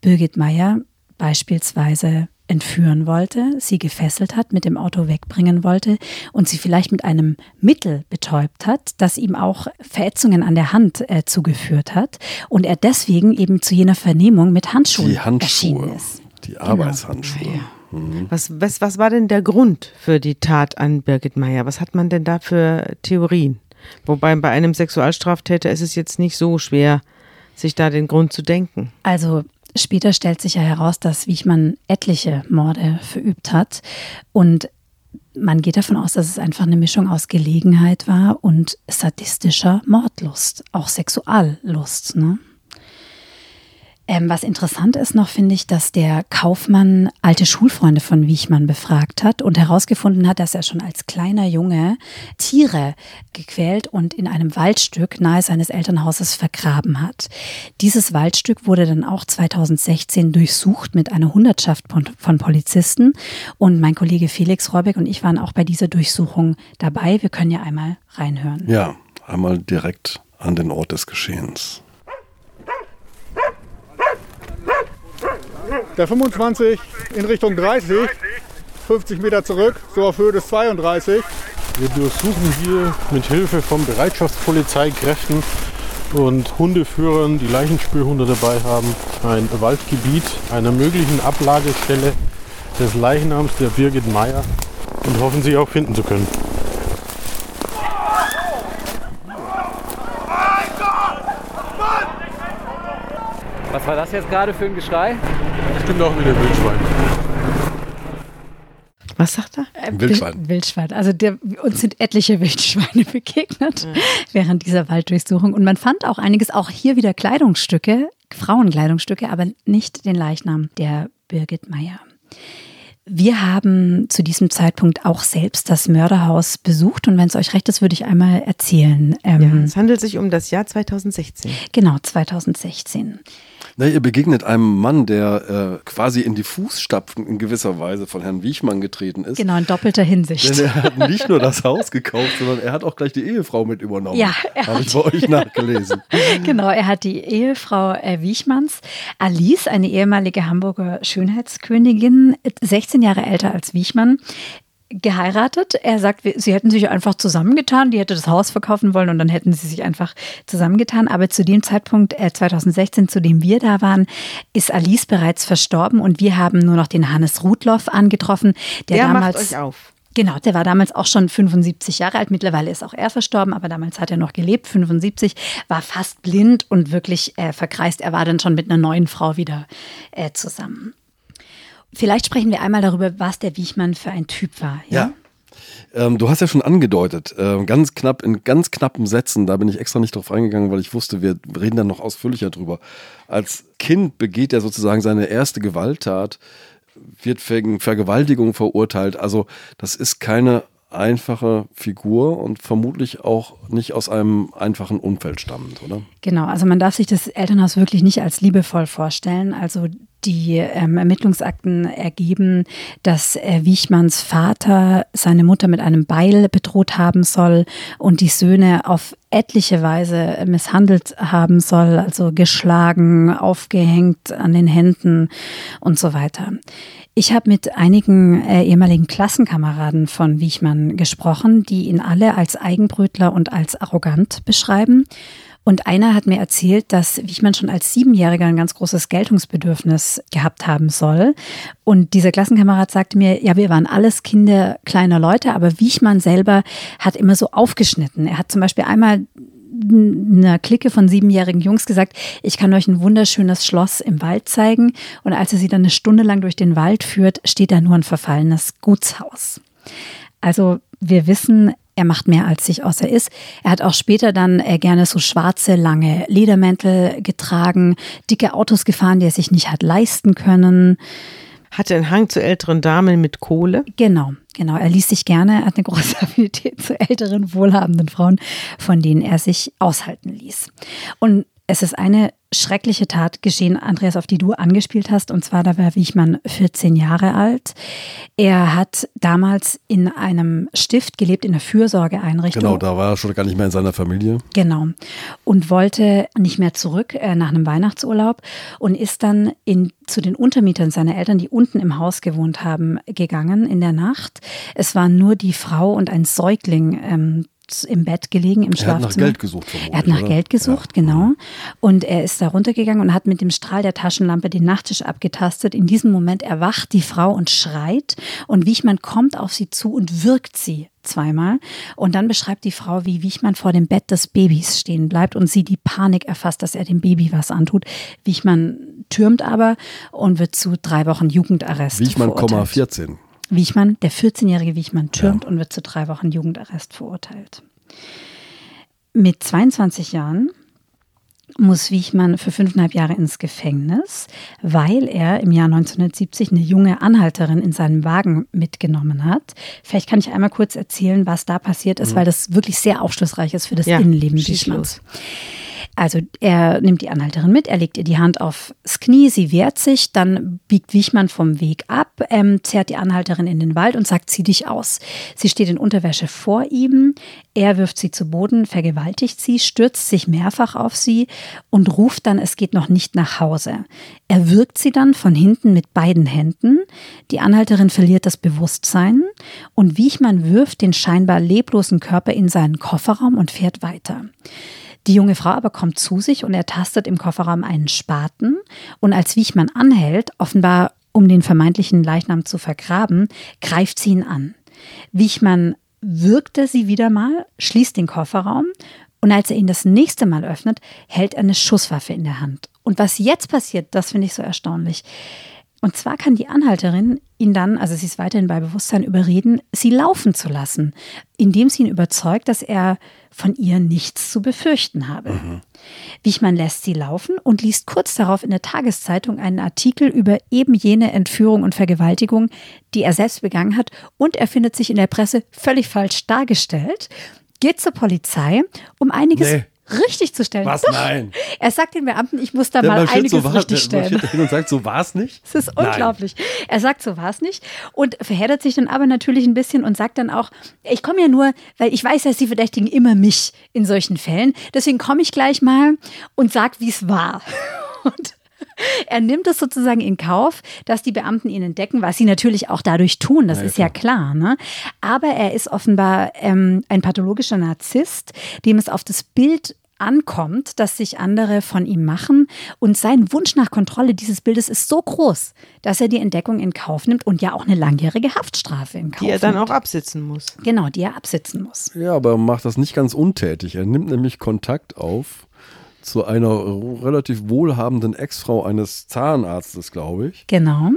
Birgit Meyer beispielsweise entführen wollte, sie gefesselt hat, mit dem Auto wegbringen wollte und sie vielleicht mit einem Mittel betäubt hat, das ihm auch Verätzungen an der Hand äh, zugeführt hat und er deswegen eben zu jener Vernehmung mit Handschuhen
die Handschuhe,
erschienen ist.
die genau. Arbeitshandschuhe. Genau.
Ja. Mhm. Was, was, was war denn der Grund für die Tat an Birgit Meyer? Was hat man denn da für Theorien? Wobei bei einem Sexualstraftäter ist es jetzt nicht so schwer, sich da den Grund zu denken.
Also Später stellt sich ja heraus, dass Wichmann etliche Morde verübt hat. Und man geht davon aus, dass es einfach eine Mischung aus Gelegenheit war und sadistischer Mordlust, auch Sexuallust. Ne? Ähm, was interessant ist noch, finde ich, dass der Kaufmann alte Schulfreunde von Wiechmann befragt hat und herausgefunden hat, dass er schon als kleiner Junge Tiere gequält und in einem Waldstück nahe seines Elternhauses vergraben hat. Dieses Waldstück wurde dann auch 2016 durchsucht mit einer Hundertschaft von Polizisten und mein Kollege Felix Rohrbeck und ich waren auch bei dieser Durchsuchung dabei. Wir können ja einmal reinhören.
Ja, einmal direkt an den Ort des Geschehens.
Der 25 in Richtung 30, 50 Meter zurück, so auf Höhe des 32.
Wir durchsuchen hier mit Hilfe von Bereitschaftspolizeikräften und Hundeführern, die Leichenspürhunde dabei haben, ein Waldgebiet einer möglichen Ablagestelle des Leichnams der Birgit Meyer und hoffen, sie auch finden zu können.
Was war das jetzt gerade für ein Geschrei?
Bestimmt auch wieder Wildschwein.
Was sagt er?
Äh, Wildschwein.
Wildschwein. Also der, uns sind etliche Wildschweine begegnet ja. während dieser Walddurchsuchung. Und man fand auch einiges, auch hier wieder Kleidungsstücke, Frauenkleidungsstücke, aber nicht den Leichnam der Birgit Meyer. Wir haben zu diesem Zeitpunkt auch selbst das Mörderhaus besucht und wenn es euch recht ist, würde ich einmal erzählen.
Ähm, ja, es handelt sich um das Jahr 2016.
Genau, 2016.
Na, ihr begegnet einem Mann, der äh, quasi in die Fußstapfen in gewisser Weise von Herrn Wiechmann getreten ist.
Genau, in doppelter Hinsicht.
Denn er hat nicht nur das Haus gekauft, sondern er hat auch gleich die Ehefrau mit übernommen. Ja, habe ich bei euch nachgelesen.
genau, er hat die Ehefrau äh, Wiechmanns, Alice, eine ehemalige Hamburger Schönheitskönigin, 16 Jahre älter als Wiechmann, geheiratet. Er sagt, sie hätten sich einfach zusammengetan. Die hätte das Haus verkaufen wollen und dann hätten sie sich einfach zusammengetan. Aber zu dem Zeitpunkt, äh, 2016, zu dem wir da waren, ist Alice bereits verstorben und wir haben nur noch den Hannes Rudloff angetroffen, der, der damals.
Macht euch auf.
Genau, der war damals auch schon 75 Jahre alt. Mittlerweile ist auch er verstorben, aber damals hat er noch gelebt, 75, war fast blind und wirklich äh, verkreist. Er war dann schon mit einer neuen Frau wieder äh, zusammen. Vielleicht sprechen wir einmal darüber, was der Wiechmann für ein Typ war.
Ja. ja. Ähm, du hast ja schon angedeutet, äh, ganz knapp, in ganz knappen Sätzen, da bin ich extra nicht drauf eingegangen, weil ich wusste, wir reden dann noch ausführlicher drüber. Als Kind begeht er sozusagen seine erste Gewalttat, wird wegen Vergewaltigung verurteilt. Also, das ist keine einfache Figur und vermutlich auch nicht aus einem einfachen Umfeld stammend, oder?
Genau, also man darf sich das Elternhaus wirklich nicht als liebevoll vorstellen. Also die ähm, Ermittlungsakten ergeben, dass äh, Wiechmanns Vater seine Mutter mit einem Beil bedroht haben soll und die Söhne auf etliche Weise misshandelt haben soll, also geschlagen, aufgehängt an den Händen und so weiter. Ich habe mit einigen äh, ehemaligen Klassenkameraden von Wiechmann gesprochen, die ihn alle als Eigenbrötler und als arrogant beschreiben. Und einer hat mir erzählt, dass Wichmann schon als Siebenjähriger ein ganz großes Geltungsbedürfnis gehabt haben soll. Und dieser Klassenkamerad sagte mir, ja, wir waren alles Kinder kleiner Leute, aber Wichmann selber hat immer so aufgeschnitten. Er hat zum Beispiel einmal einer Clique von siebenjährigen Jungs gesagt, ich kann euch ein wunderschönes Schloss im Wald zeigen. Und als er sie dann eine Stunde lang durch den Wald führt, steht da nur ein verfallenes Gutshaus. Also wir wissen, er macht mehr als sich aus er ist. Er hat auch später dann äh, gerne so schwarze, lange Ledermäntel getragen, dicke Autos gefahren, die er sich nicht hat leisten können.
Hatte einen Hang zu älteren Damen mit Kohle.
Genau, genau. Er ließ sich gerne, er hat eine große Affinität zu älteren, wohlhabenden Frauen, von denen er sich aushalten ließ. Und es ist eine schreckliche Tat geschehen, Andreas, auf die du angespielt hast. Und zwar, da war Wichmann 14 Jahre alt. Er hat damals in einem Stift gelebt, in einer Fürsorgeeinrichtung.
Genau, da war er schon gar nicht mehr in seiner Familie.
Genau. Und wollte nicht mehr zurück äh, nach einem Weihnachtsurlaub und ist dann in, zu den Untermietern seiner Eltern, die unten im Haus gewohnt haben, gegangen in der Nacht. Es waren nur die Frau und ein Säugling ähm, im Bett gelegen, im
Er
Schlafzimmer.
hat nach Geld gesucht. vermutlich,
Er hat nach
oder?
Geld gesucht, genau. Und er ist da runtergegangen und hat mit dem Strahl der Taschenlampe den Nachttisch abgetastet. In diesem Moment erwacht die Frau und schreit. Und Wichmann kommt auf sie zu und wirkt sie zweimal. Und dann beschreibt die Frau, wie Wichmann vor dem Bett des Babys stehen bleibt und sie die Panik erfasst, dass er dem Baby was antut. Wichmann türmt aber und wird zu drei Wochen Jugendarrest
Wichmann,
verurteilt.
14.
Wichmann, der 14-jährige Wichmann, türmt und wird zu drei Wochen Jugendarrest verurteilt. Mit 22 Jahren muss Wichmann für fünfeinhalb Jahre ins Gefängnis, weil er im Jahr 1970 eine junge Anhalterin in seinem Wagen mitgenommen hat. Vielleicht kann ich einmal kurz erzählen, was da passiert ist, weil das wirklich sehr aufschlussreich ist für das
Ja,
Innenleben Wichmanns. Also er nimmt die Anhalterin mit, er legt ihr die Hand aufs Knie, sie wehrt sich, dann biegt Wichmann vom Weg ab, ähm, zerrt die Anhalterin in den Wald und sagt, zieh dich aus. Sie steht in Unterwäsche vor ihm, er wirft sie zu Boden, vergewaltigt sie, stürzt sich mehrfach auf sie und ruft dann, es geht noch nicht nach Hause. Er wirkt sie dann von hinten mit beiden Händen, die Anhalterin verliert das Bewusstsein und Wichmann wirft den scheinbar leblosen Körper in seinen Kofferraum und fährt weiter. Die junge Frau aber kommt zu sich und er tastet im Kofferraum einen Spaten. Und als Wichmann anhält, offenbar um den vermeintlichen Leichnam zu vergraben, greift sie ihn an. Wichmann würgte sie wieder mal, schließt den Kofferraum und als er ihn das nächste Mal öffnet, hält er eine Schusswaffe in der Hand. Und was jetzt passiert, das finde ich so erstaunlich. Und zwar kann die Anhalterin ihn dann, also sie ist weiterhin bei Bewusstsein, überreden, sie laufen zu lassen, indem sie ihn überzeugt, dass er von ihr nichts zu befürchten habe. Wichmann lässt sie laufen und liest kurz darauf in der Tageszeitung einen Artikel über eben jene Entführung und Vergewaltigung, die er selbst begangen hat. Und er findet sich in der Presse völlig falsch dargestellt, geht zur Polizei, um einiges
Nee.
Richtig zu stellen.
Was?
Doch.
Nein.
Er sagt den Beamten, ich muss da
Der
mal einiges
so,
richtig
der
stellen.
marschiert hin und sagt, so war es nicht.
Das ist
Nein.
unglaublich. Er sagt, so war es nicht und verheddert sich dann aber natürlich ein bisschen und sagt dann auch, ich komme ja nur, weil ich weiß, dass sie verdächtigen immer mich in solchen Fällen. Deswegen komme ich gleich mal und sag, wie es war. Und er nimmt es sozusagen in Kauf, dass die Beamten ihn entdecken, was sie natürlich auch dadurch tun, das ist ja klar. Ne? Aber er ist offenbar ähm, ein pathologischer Narzisst, dem es auf das Bild ankommt, dass sich andere von ihm machen. Und sein Wunsch nach Kontrolle dieses Bildes ist so groß, dass er die Entdeckung in Kauf nimmt und ja auch eine langjährige Haftstrafe in Kauf
Die er dann
nimmt.
auch absitzen muss.
Genau, die er absitzen muss.
Ja, aber er macht das nicht ganz untätig. Er nimmt nämlich Kontakt auf zu einer relativ wohlhabenden Ex-Frau eines Zahnarztes, glaube ich.
Genau.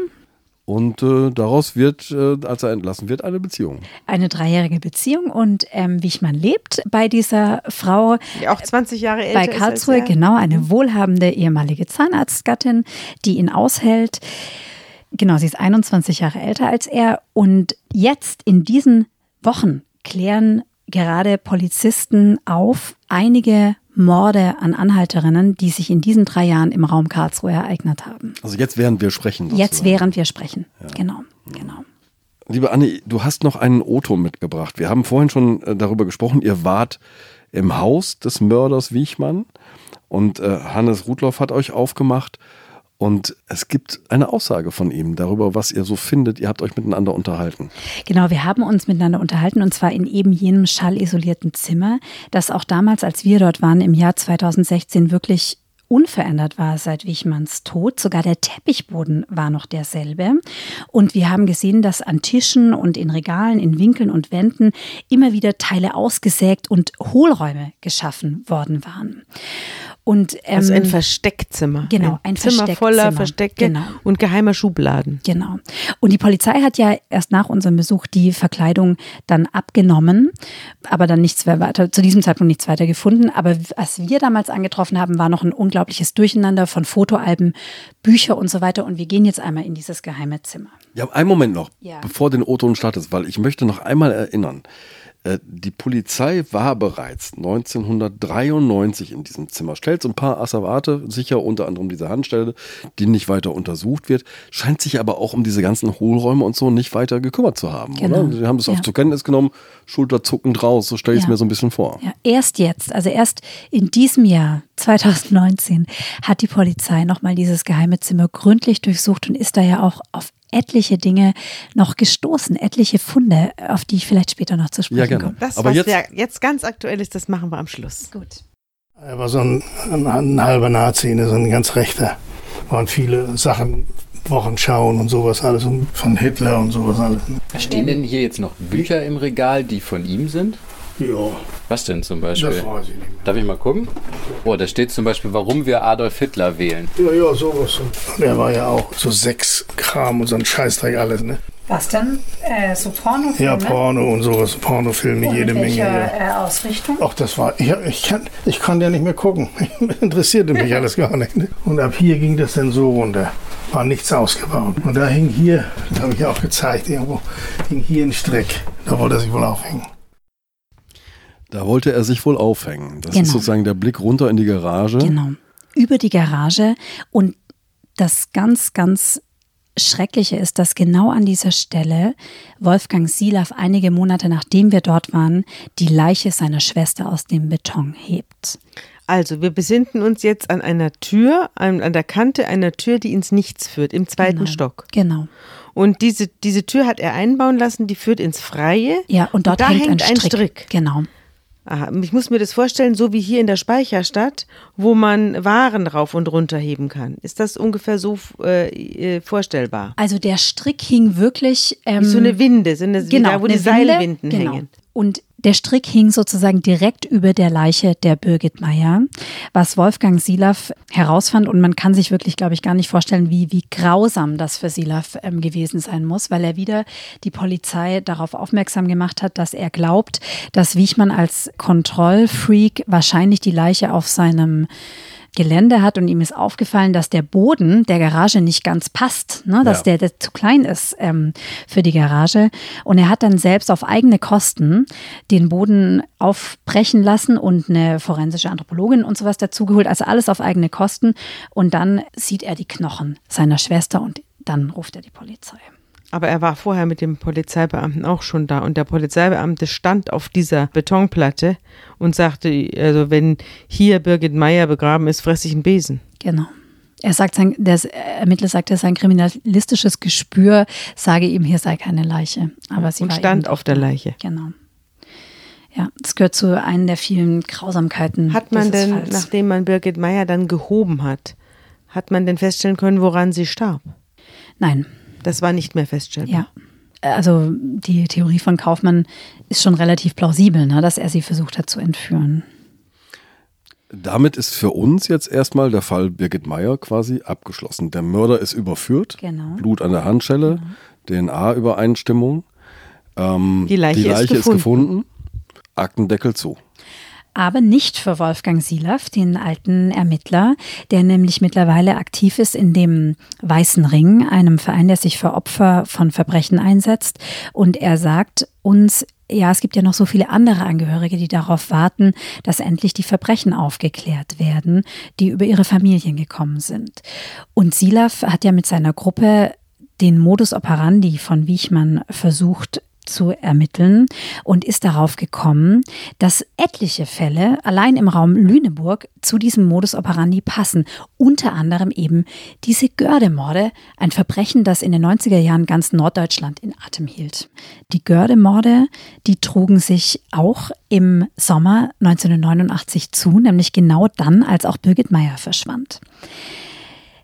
Und äh, daraus wird, äh, als er entlassen wird, eine Beziehung.
Eine dreijährige Beziehung und ähm, Wichmann lebt bei dieser Frau
Die auch 20 Jahre älter
bei
ist als
Karlsruhe,
er.
genau, eine wohlhabende ehemalige Zahnarztgattin, die ihn aushält. Genau, sie ist 21 Jahre älter als er. Und jetzt in diesen Wochen klären gerade Polizisten auf einige Morde an Anhalterinnen, die sich in diesen drei Jahren im Raum Karlsruhe ereignet haben.
Also jetzt während wir sprechen.
Jetzt
sozusagen.
während wir sprechen. Genau, genau.
Liebe Anni, du hast noch einen O-Ton mitgebracht. Wir haben vorhin schon äh, darüber gesprochen, ihr wart im Haus des Mörders Wiechmann und äh, Hannes Rudloff hat euch aufgemacht und es gibt eine Aussage von ihm darüber, was ihr so findet. Ihr habt euch miteinander unterhalten.
Genau, wir haben uns miteinander unterhalten und zwar in eben jenem schallisolierten Zimmer, das auch damals, als wir dort waren, im Jahr 2016 wirklich unverändert war seit Wichmanns Tod. Sogar der Teppichboden war noch derselbe. Und wir haben gesehen, dass an Tischen und in Regalen, in Winkeln und Wänden immer wieder Teile ausgesägt und Hohlräume geschaffen worden waren. Und, ähm,
also ein Versteckzimmer.
Genau, ein
Zimmer
Versteckzimmer.
voller Verstecke
Genau.
und geheimer Schubladen.
Genau. Und die Polizei hat ja erst nach unserem Besuch die Verkleidung dann abgenommen, aber dann nichts mehr weiter, zu diesem Zeitpunkt nichts weiter gefunden. Aber was wir damals angetroffen haben, war noch ein unglaubliches Durcheinander von Fotoalben, Bücher und so weiter. Und wir gehen jetzt einmal in dieses geheime Zimmer.
Ja, einen Moment noch,
Ja.
bevor den O-Ton startet, weil ich möchte noch einmal erinnern. Äh, Die Polizei war bereits 1993 in diesem Zimmer. Stellt so ein paar Asservate, sicher unter anderem diese Handstelle, die nicht weiter untersucht wird, scheint sich aber auch um diese ganzen Hohlräume und so nicht weiter gekümmert zu haben,
Genau.
oder? Sie haben es
Ja.
auch zur Kenntnis genommen, schulterzuckend raus, so stelle ich es
Ja.
mir so ein bisschen vor.
Ja, erst jetzt, also erst in diesem Jahr, 2019, hat die Polizei nochmal dieses geheime Zimmer gründlich durchsucht und ist da ja auch auf etliche Dinge noch gestoßen, etliche Funde, auf die ich vielleicht später noch zu sprechen
Ja, gerne.
komme.
Das,
Aber
was
jetzt-
jetzt, jetzt ganz aktuell ist, das machen wir am Schluss.
Gut.
Er war so ein, ein, ein halber Nazi, ne, so ein ganz rechter. Waren viele Sachen, Wochenschauen und sowas alles und von Hitler und sowas alles. Ne.
Stehen denn hier jetzt noch Bücher im Regal, die von ihm sind?
Ja,
Was denn zum
das
Beispiel?
weiß ich nicht
Darf ich mal gucken? Oh, da steht zum Beispiel, warum wir Adolf Hitler wählen.
mehr. Ja, ja, sowas. Und er war ja auch so Sexkram und so ein Scheißdreck alles, ne?
Was denn? Äh, so Pornofilme?
Ja, Porno und sowas, Pornofilme, jede Menge. Ja.
äh, Ausrichtung?
Ach, das war, ich, ich, kann, ich konnte ja nicht mehr gucken. Interessierte mich alles gar nicht. Ne? Und ab hier ging das dann so runter. War nichts ausgebaut. Und da hing hier, das habe ich ja auch gezeigt, irgendwo, hing hier ein Strick. Da wollte er sich wohl aufhängen.
Da wollte er sich wohl aufhängen. Das
Genau.
ist sozusagen der Blick runter in die Garage.
Genau. Über die Garage. Und das ganz, ganz Schreckliche ist, dass genau an dieser Stelle Wolfgang Silaff einige Monate nachdem wir dort waren, die Leiche seiner Schwester aus dem Beton hebt.
Also, wir besinnen uns jetzt an einer Tür, an, an der Kante einer Tür, die ins Nichts führt, im zweiten
Genau.
Stock.
Genau.
Und diese, diese Tür hat er einbauen lassen, die führt ins Freie.
Ja, und dort
da
hängt,
hängt
ein Strick. Genau.
Aha, ich muss mir das vorstellen, so wie hier in der Speicherstadt, wo man Waren rauf und runter heben kann. Ist das ungefähr so äh, äh, vorstellbar?
Also der Strick hing wirklich. Ähm,
Wie so eine Winde, so eine,
genau,
da, wo die Seilwinden
Winde, genau.
hängen.
Und der Strick hing sozusagen direkt über der Leiche der Birgit Meyer, was Wolfgang Silaff herausfand. Und man kann sich wirklich, glaube ich, gar nicht vorstellen, wie, wie grausam das für Silaff ähm, gewesen sein muss, weil er wieder die Polizei darauf aufmerksam gemacht hat, dass er glaubt, dass Wichmann als Kontrollfreak wahrscheinlich die Leiche auf seinem Gelände hat und ihm ist aufgefallen, dass der Boden der Garage nicht ganz passt, ne? dass
Ja.
der, der zu klein ist ähm, für die Garage. Und er hat dann selbst auf eigene Kosten den Boden aufbrechen lassen und eine forensische Anthropologin und sowas dazugeholt. Also alles auf eigene Kosten. Und dann sieht er die Knochen seiner Schwester und dann ruft er die Polizei.
Aber er war vorher mit dem Polizeibeamten auch schon da und der Polizeibeamte stand auf dieser Betonplatte und sagte, also wenn hier Birgit Meyer begraben ist, fresse ich einen Besen.
Genau. Er sagt, sein, der Ermittler sagte, sein kriminalistisches Gespür sage ihm, hier sei keine Leiche. Aber sie
und stand auf der. Leiche.
Genau. Ja, das gehört zu einer der vielen Grausamkeiten.
Hat man denn,
Falls.
nachdem man Birgit Meyer dann gehoben hat, hat man denn feststellen können, woran sie starb?
Nein,
Das war nicht mehr feststellbar.
ja. Also die Theorie von Kaufmann ist schon relativ plausibel, ne, dass er sie versucht hat zu entführen.
Damit ist für uns jetzt erstmal der Fall Birgit Meyer quasi abgeschlossen. Der Mörder ist überführt,
Genau.
Blut an der Handschelle, DNA-Übereinstimmung. Ähm,
Die Leiche ist
ist gefunden. Aktendeckel zu.
Aber nicht für Wolfgang Silaff, den alten Ermittler, der nämlich mittlerweile aktiv ist in dem Weißen Ring, einem Verein, der sich für Opfer von Verbrechen einsetzt. Und er sagt uns, ja, es gibt ja noch so viele andere Angehörige, die darauf warten, dass endlich die Verbrechen aufgeklärt werden, die über ihre Familien gekommen sind. Und Silaff hat ja mit seiner Gruppe den Modus operandi von Wiechmann versucht zu ermitteln und ist darauf gekommen, dass etliche Fälle allein im Raum Lüneburg zu diesem Modus operandi passen. Unter anderem eben diese Gördemorde, ein Verbrechen, das in den 90er Jahren ganz Norddeutschland in Atem hielt. Die Gördemorde, die trugen sich auch im Sommer 1989 zu, nämlich genau dann, als auch Birgit Meyer verschwand.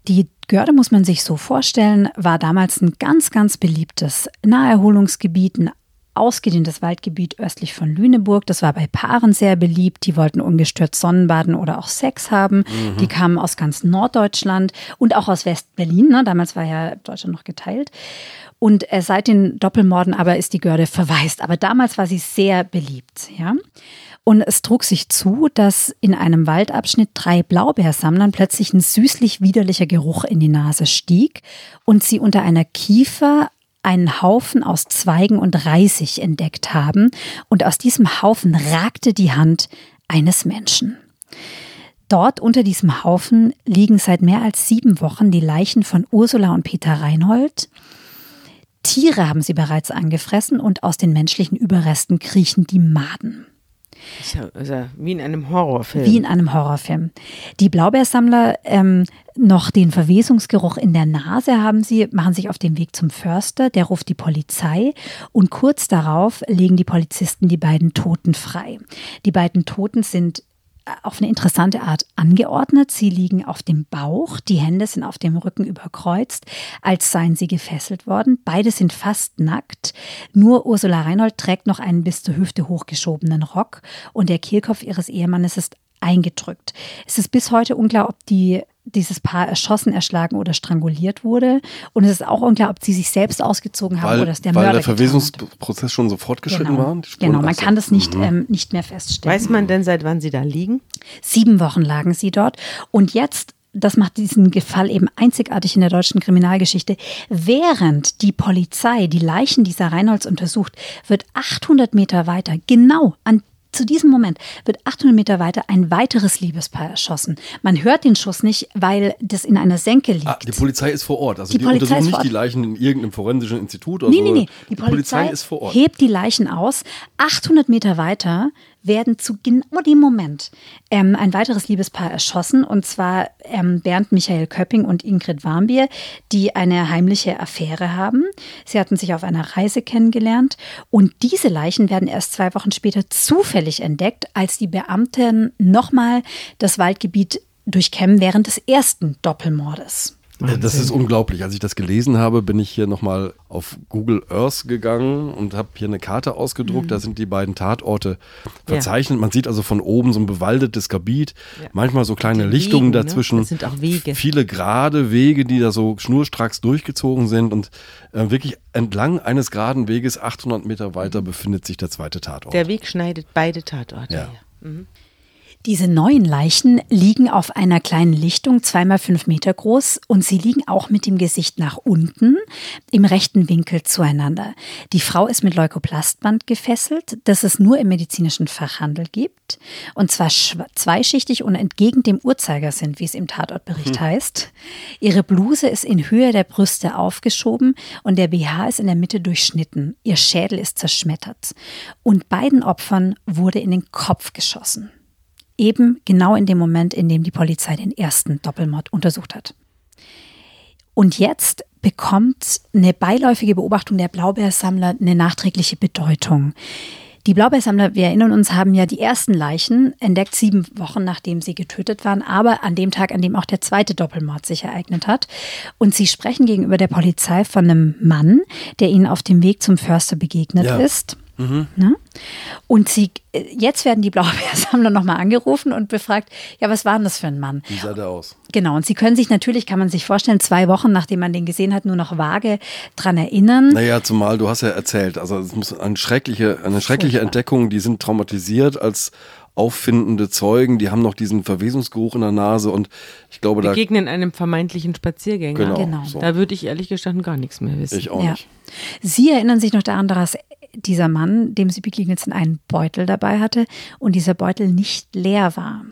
Die Görde muss man sich so vorstellen, war damals ein ganz, ganz beliebtes Naherholungsgebiet, ein ausgedehntes Waldgebiet östlich von Lüneburg. Das war bei Paaren sehr beliebt. Die wollten ungestört Sonnenbaden oder auch Sex haben.
Mhm.
Die kamen aus ganz Norddeutschland und auch aus West-Berlin. Ne? Damals war ja Deutschland noch geteilt. Und äh, seit den Doppelmorden aber ist die Görde verwaist. Aber damals war sie sehr beliebt. Ja? Und es trug sich zu, dass in einem Waldabschnitt drei Blaubeersammlern plötzlich ein süßlich widerlicher Geruch in die Nase stieg und sie unter einer Kiefer einen Haufen aus Zweigen und Reisig entdeckt haben. Und aus diesem Haufen ragte die Hand eines Menschen. Dort unter diesem Haufen liegen seit mehr als sieben Wochen die Leichen von Ursula und Peter Reinhold. Tiere haben sie bereits angefressen und aus den menschlichen Überresten kriechen die Maden.
Wie in einem Horrorfilm.
Wie in einem Horrorfilm. Die Blaubeersammler ähm, noch den Verwesungsgeruch in der Nase haben sie, machen sich auf den Weg zum Förster, der ruft die Polizei und kurz darauf legen die Polizisten die beiden Toten frei. Die beiden Toten sind auf eine interessante Art angeordnet. Sie liegen auf dem Bauch, die Hände sind auf dem Rücken überkreuzt, als seien sie gefesselt worden. Beide sind fast nackt. Nur Ursula Reinhold trägt noch einen bis zur Hüfte hochgeschobenen Rock und der Kehlkopf ihres Ehemannes ist eingedrückt. Es ist bis heute unklar, ob die dieses Paar erschossen, erschlagen oder stranguliert wurde. Und es ist auch unklar, ob sie sich selbst ausgezogen haben
Weil,
oder es der
weil
Mörder
der
getan hat.
Verwesungsprozess schon so fortgeschritten
Genau,
war?
genau man kann das nicht,
Mhm.
ähm, nicht mehr feststellen.
Weiß man denn, seit wann sie da liegen?
Sieben Wochen lagen sie dort. Und jetzt, das macht diesen Fall eben einzigartig in der deutschen Kriminalgeschichte, während die Polizei die Leichen dieser Reinholds untersucht, wird 800 Meter weiter, genau an zu diesem Moment wird 800 Meter weiter ein weiteres Liebespaar erschossen. Man hört den Schuss nicht, weil das in einer Senke liegt.
Ah, die Polizei ist vor Ort. Also
Die
die,
Polizei
untersuchen nicht die. Leichen in irgendeinem forensischen Institut oder
Nee,
so.
nee, nee. Die, Polizei,
ist vor Ort.
hebt die Leichen aus. 800 Meter weiter werden zu genau dem Moment ähm, ein weiteres Liebespaar erschossen. Und zwar ähm, Bernd Michael Köpping und Ingrid Warmbier, die eine heimliche Affäre haben. Sie hatten sich auf einer Reise kennengelernt. Und diese Leichen werden erst zwei Wochen später zufällig entdeckt, als die Beamten nochmal das Waldgebiet durchkämmen während des ersten Doppelmordes.
Äh, Das ist unglaublich. Als ich das gelesen habe, bin ich hier nochmal auf Google Earth gegangen und habe hier eine Karte ausgedruckt.
Mhm.
Da sind die beiden Tatorte verzeichnet. Man sieht also von oben so ein bewaldetes Gebiet, manchmal so kleine
Die
Lichtungen
Wegen, ne?
dazwischen.
Das sind auch Wege.
Viele gerade Wege, die da so schnurstracks durchgezogen sind. Und äh, wirklich entlang eines geraden Weges, 800 Meter weiter, befindet sich der zweite Tatort.
Der Weg schneidet beide Tatorte.
Ja.
Mhm.
Diese neuen Leichen liegen auf einer kleinen Lichtung, zweimal fünf Meter groß, und sie liegen auch mit dem Gesicht nach unten im rechten Winkel zueinander. Die Frau ist mit Leukoplastband gefesselt, das es nur im medizinischen Fachhandel gibt, und zwar zweischichtig und entgegen dem Uhrzeigersinn, wie es im Tatortbericht
Hm.
heißt. Ihre Bluse ist in Höhe der Brüste aufgeschoben und der BH ist in der Mitte durchschnitten. Ihr Schädel ist zerschmettert. Und beiden Opfern wurde in den Kopf geschossen. Eben genau in dem Moment, in dem die Polizei den ersten Doppelmord untersucht hat. Und jetzt bekommt eine beiläufige Beobachtung der Blaubeersammler eine nachträgliche Bedeutung. Die Blaubeersammler, wir erinnern uns, haben ja die ersten Leichen entdeckt, sieben Wochen nachdem sie getötet waren, aber an dem Tag, an dem auch der zweite Doppelmord sich ereignet hat. Und sie sprechen gegenüber der Polizei von einem Mann, der ihnen auf dem Weg zum Förster begegnet
Ja.
ist.
Mhm.
Ne? Und sie, äh, jetzt werden die Blaubeersammler nochmal angerufen und befragt, ja, was war denn das für ein Mann?
Wie sah der aus?
Genau, und sie können sich natürlich, kann man sich vorstellen, zwei Wochen, nachdem man den gesehen hat, nur noch vage dran erinnern.
Naja, zumal du hast ja erzählt, also es muss eine schreckliche, eine schreckliche Entdeckung, die sind traumatisiert als auffindende Zeugen, die haben noch diesen Verwesungsgeruch in der Nase und ich glaube, da
Begegnen einem vermeintlichen Spaziergänger.
Genau,
Genau.
so.
Da würde ich ehrlich gestanden gar nichts mehr wissen.
Ich auch
Ja.
nicht.
Sie erinnern sich noch daran, dass dieser Mann, dem sie begegnet sind, einen Beutel dabei hatte und dieser Beutel nicht leer war.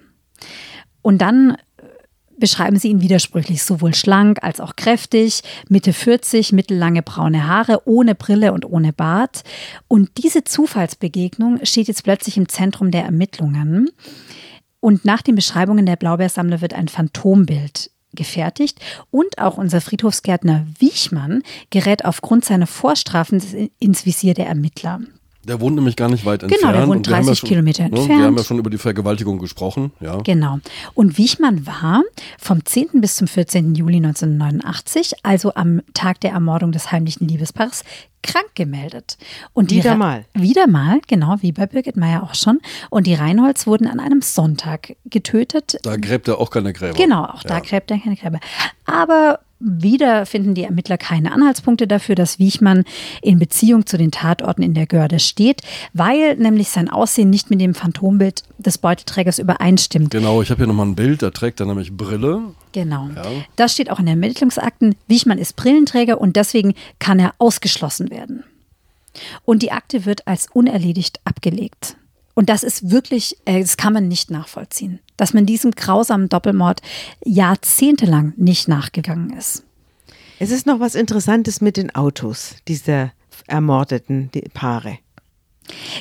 Und dann beschreiben sie ihn widersprüchlich, sowohl schlank als auch kräftig, Mitte 40, mittellange braune Haare, ohne Brille und ohne Bart. Und diese Zufallsbegegnung steht jetzt plötzlich im Zentrum der Ermittlungen. Und nach den Beschreibungen der Blaubeersammler wird ein Phantombild gefertigt und auch unser Friedhofsgärtner Wiechmann gerät aufgrund seiner Vorstrafen ins Visier der Ermittler.
Der wohnt nämlich gar nicht weit
Genau,
entfernt.
der wohnt
und wir haben
30
schon,
Kilometer
ne, Wir
entfernt.
haben ja schon über die Vergewaltigung gesprochen, ja.
Genau. Und Wiechmann war vom 10. bis zum 14. Juli 1989, also am Tag der Ermordung des heimlichen Liebespaars, krank gemeldet. Und die
Wieder
Ra-
mal.
Wieder mal, genau, wie bei Birgit Meyer auch schon. Und die Reinholds wurden an einem Sonntag getötet.
Da gräbt er auch keine Gräber.
Genau, auch da gräbt er keine Gräber. Aber wieder finden die Ermittler keine Anhaltspunkte dafür, dass Wiechmann in Beziehung zu den Tatorten in der Görde steht, weil nämlich sein Aussehen nicht mit dem Phantombild des Beuteträgers übereinstimmt.
Genau, ich habe hier nochmal ein Bild, da trägt er nämlich Brille.
Genau. Das steht auch in den Ermittlungsakten. Wiechmann ist Brillenträger und deswegen kann er ausgeschlossen werden. Und die Akte wird als unerledigt abgelegt. Und das ist wirklich, äh, das kann man nicht nachvollziehen, dass man diesem grausamen Doppelmord jahrzehntelang nicht nachgegangen ist.
Es ist noch was Interessantes mit den Autos dieser ermordeten die Paare.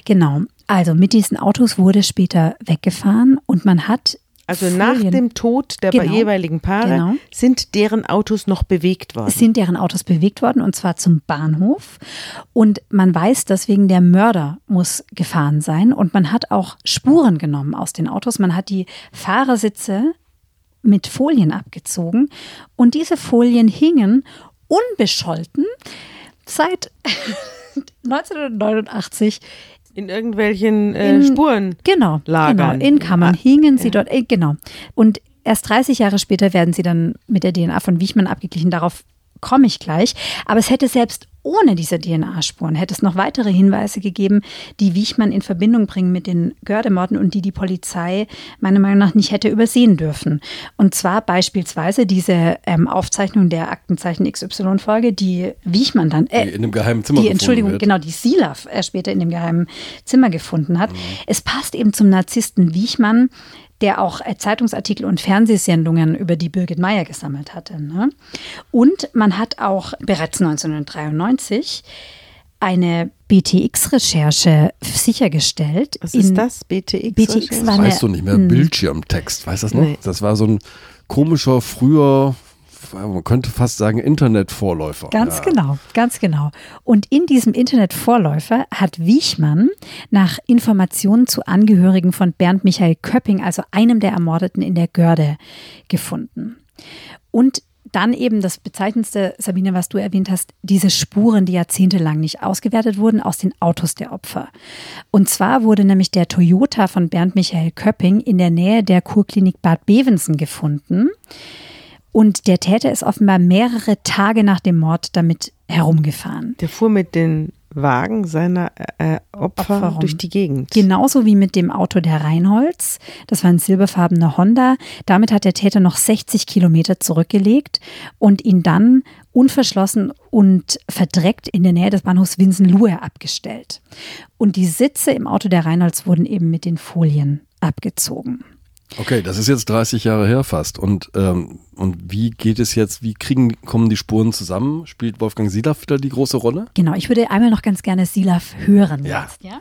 Genau. Also mit diesen Autos wurde später weggefahren und man hat
Also nach
Folien-
dem Tod der
Genau.
jeweiligen Paare
Genau.
sind deren Autos noch bewegt worden.
sind deren Autos bewegt worden und zwar zum Bahnhof. Und man weiß deswegen, der Mörder muss gefahren sein. Und man hat auch Spuren genommen aus den Autos. Man hat die Fahrersitze mit Folien abgezogen. Und diese Folien hingen unbescholten seit 1989
in irgendwelchen äh,
In-
Spuren.
Genau,
lagern.
genau. In Kammern
Ah,
hingen sie dort, äh, genau. Und erst 30 Jahre später werden sie dann mit der DNA von Wiechmann abgeglichen. Darauf komme ich gleich. Aber es hätte selbst ohne diese DNA-Spuren, hätte es noch weitere Hinweise gegeben, die Wiechmann in Verbindung bringen mit den Gördemorden und die die Polizei meiner Meinung nach nicht hätte übersehen dürfen. Und zwar beispielsweise diese ähm, Aufzeichnung der Aktenzeichen XY-Folge, die Wiechmann dann, äh,
Die in einem geheimen Zimmer
die, Entschuldigung,
wird.
genau, die Silaf äh, später in dem geheimen Zimmer gefunden
Mhm.
hat. Es passt eben zum Narzissten Wiechmann, der auch äh, Zeitungsartikel und Fernsehsendungen über die Birgit Meyer gesammelt hatte. Ne? Und man hat auch bereits 1993 eine BTX-Recherche sichergestellt.
Was ist das? BTX?
BTX
Das
war eine,
weißt du nicht mehr,
Hm.
Bildschirmtext, weißt du das noch?
Nee.
Das war so ein komischer, früher, man könnte fast sagen, Internetvorläufer.
Ganz
Ja.
genau, ganz genau. Und in diesem Internetvorläufer hat Wiechmann nach Informationen zu Angehörigen von Bernd Michael Köpping, also einem der Ermordeten in der Görde, gefunden. Und dann eben das Bezeichnendste, Sabine, was du erwähnt hast, diese Spuren, die jahrzehntelang nicht ausgewertet wurden, aus den Autos der Opfer. Und zwar wurde nämlich der Toyota von Bernd Michael Köpping in der Nähe der Kurklinik Bad Bevensen gefunden. Und der Täter ist offenbar mehrere Tage nach dem Mord damit herumgefahren.
Der fuhr mit den Wagen seiner äh, Opfer,
Opfer rum.
durch die Gegend.
Genauso wie mit dem Auto der Reinholz. Das war ein silberfarbener Honda. Damit hat der Täter noch 60 Kilometer zurückgelegt und ihn dann unverschlossen und verdreckt in der Nähe des Bahnhofs Winsenlohe abgestellt. Und die Sitze im Auto der Reinholz wurden eben mit den Folien abgezogen.
Okay, das ist jetzt 30 Jahre her fast. Und, ähm, und wie geht es jetzt, wie kriegen, kommen die Spuren zusammen? Spielt Wolfgang Siedler wieder die große Rolle?
Genau, ich würde einmal noch ganz gerne Silaf hören.
Ja.
Jetzt, ja?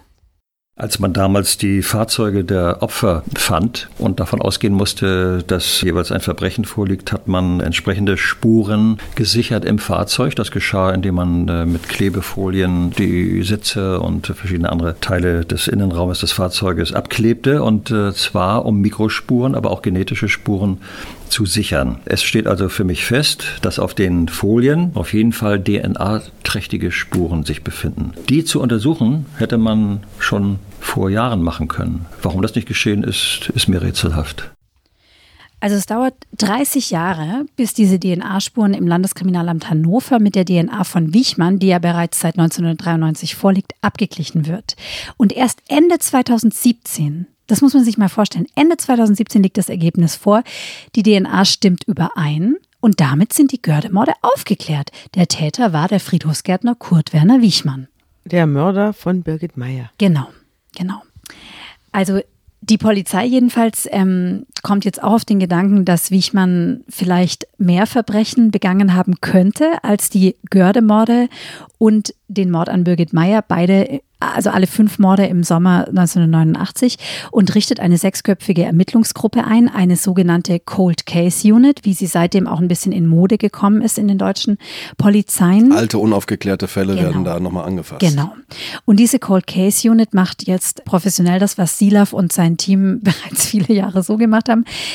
Als man damals die Fahrzeuge der Opfer fand und davon ausgehen musste, dass jeweils ein Verbrechen vorliegt, hat man entsprechende Spuren gesichert im Fahrzeug. Das geschah, indem man äh, mit Klebefolien die Sitze und verschiedene andere Teile des Innenraumes des Fahrzeuges abklebte und äh, zwar um Mikrospuren, aber auch genetische Spuren zu sichern. Es steht also für mich fest, dass auf den Folien auf jeden Fall DNA-trächtige Spuren sich befinden. Die zu untersuchen hätte man schon vor Jahren machen können. Warum das nicht geschehen ist, ist mir rätselhaft.
Also es dauert 30 Jahre, bis diese DNA-Spuren im Landeskriminalamt Hannover mit der DNA von Wichmann, die ja bereits seit 1993 vorliegt, abgeglichen wird. Und erst Ende 2017, das muss man sich mal vorstellen, Ende 2017 liegt das Ergebnis vor, die DNA stimmt überein und damit sind die Gördemorde aufgeklärt. Der Täter war der Friedhofsgärtner Kurt Werner Wichmann.
Der Mörder von Birgit Meyer.
Genau, genau. Also die Polizei jedenfalls ähm, kommt jetzt auch auf den Gedanken, dass Wichmann vielleicht mehr Verbrechen begangen haben könnte als die Gördemorde und den Mord an Birgit Meyer, beide, also alle fünf Morde im Sommer 1989 und richtet eine sechsköpfige Ermittlungsgruppe ein, eine sogenannte Cold Case Unit, wie sie seitdem auch ein bisschen in Mode gekommen ist in den deutschen Polizeien.
Alte, unaufgeklärte Fälle
Genau.
werden da nochmal angefasst.
Genau. Und diese Cold Case Unit macht jetzt professionell das, was Silaf und sein Team bereits viele Jahre so gemacht haben.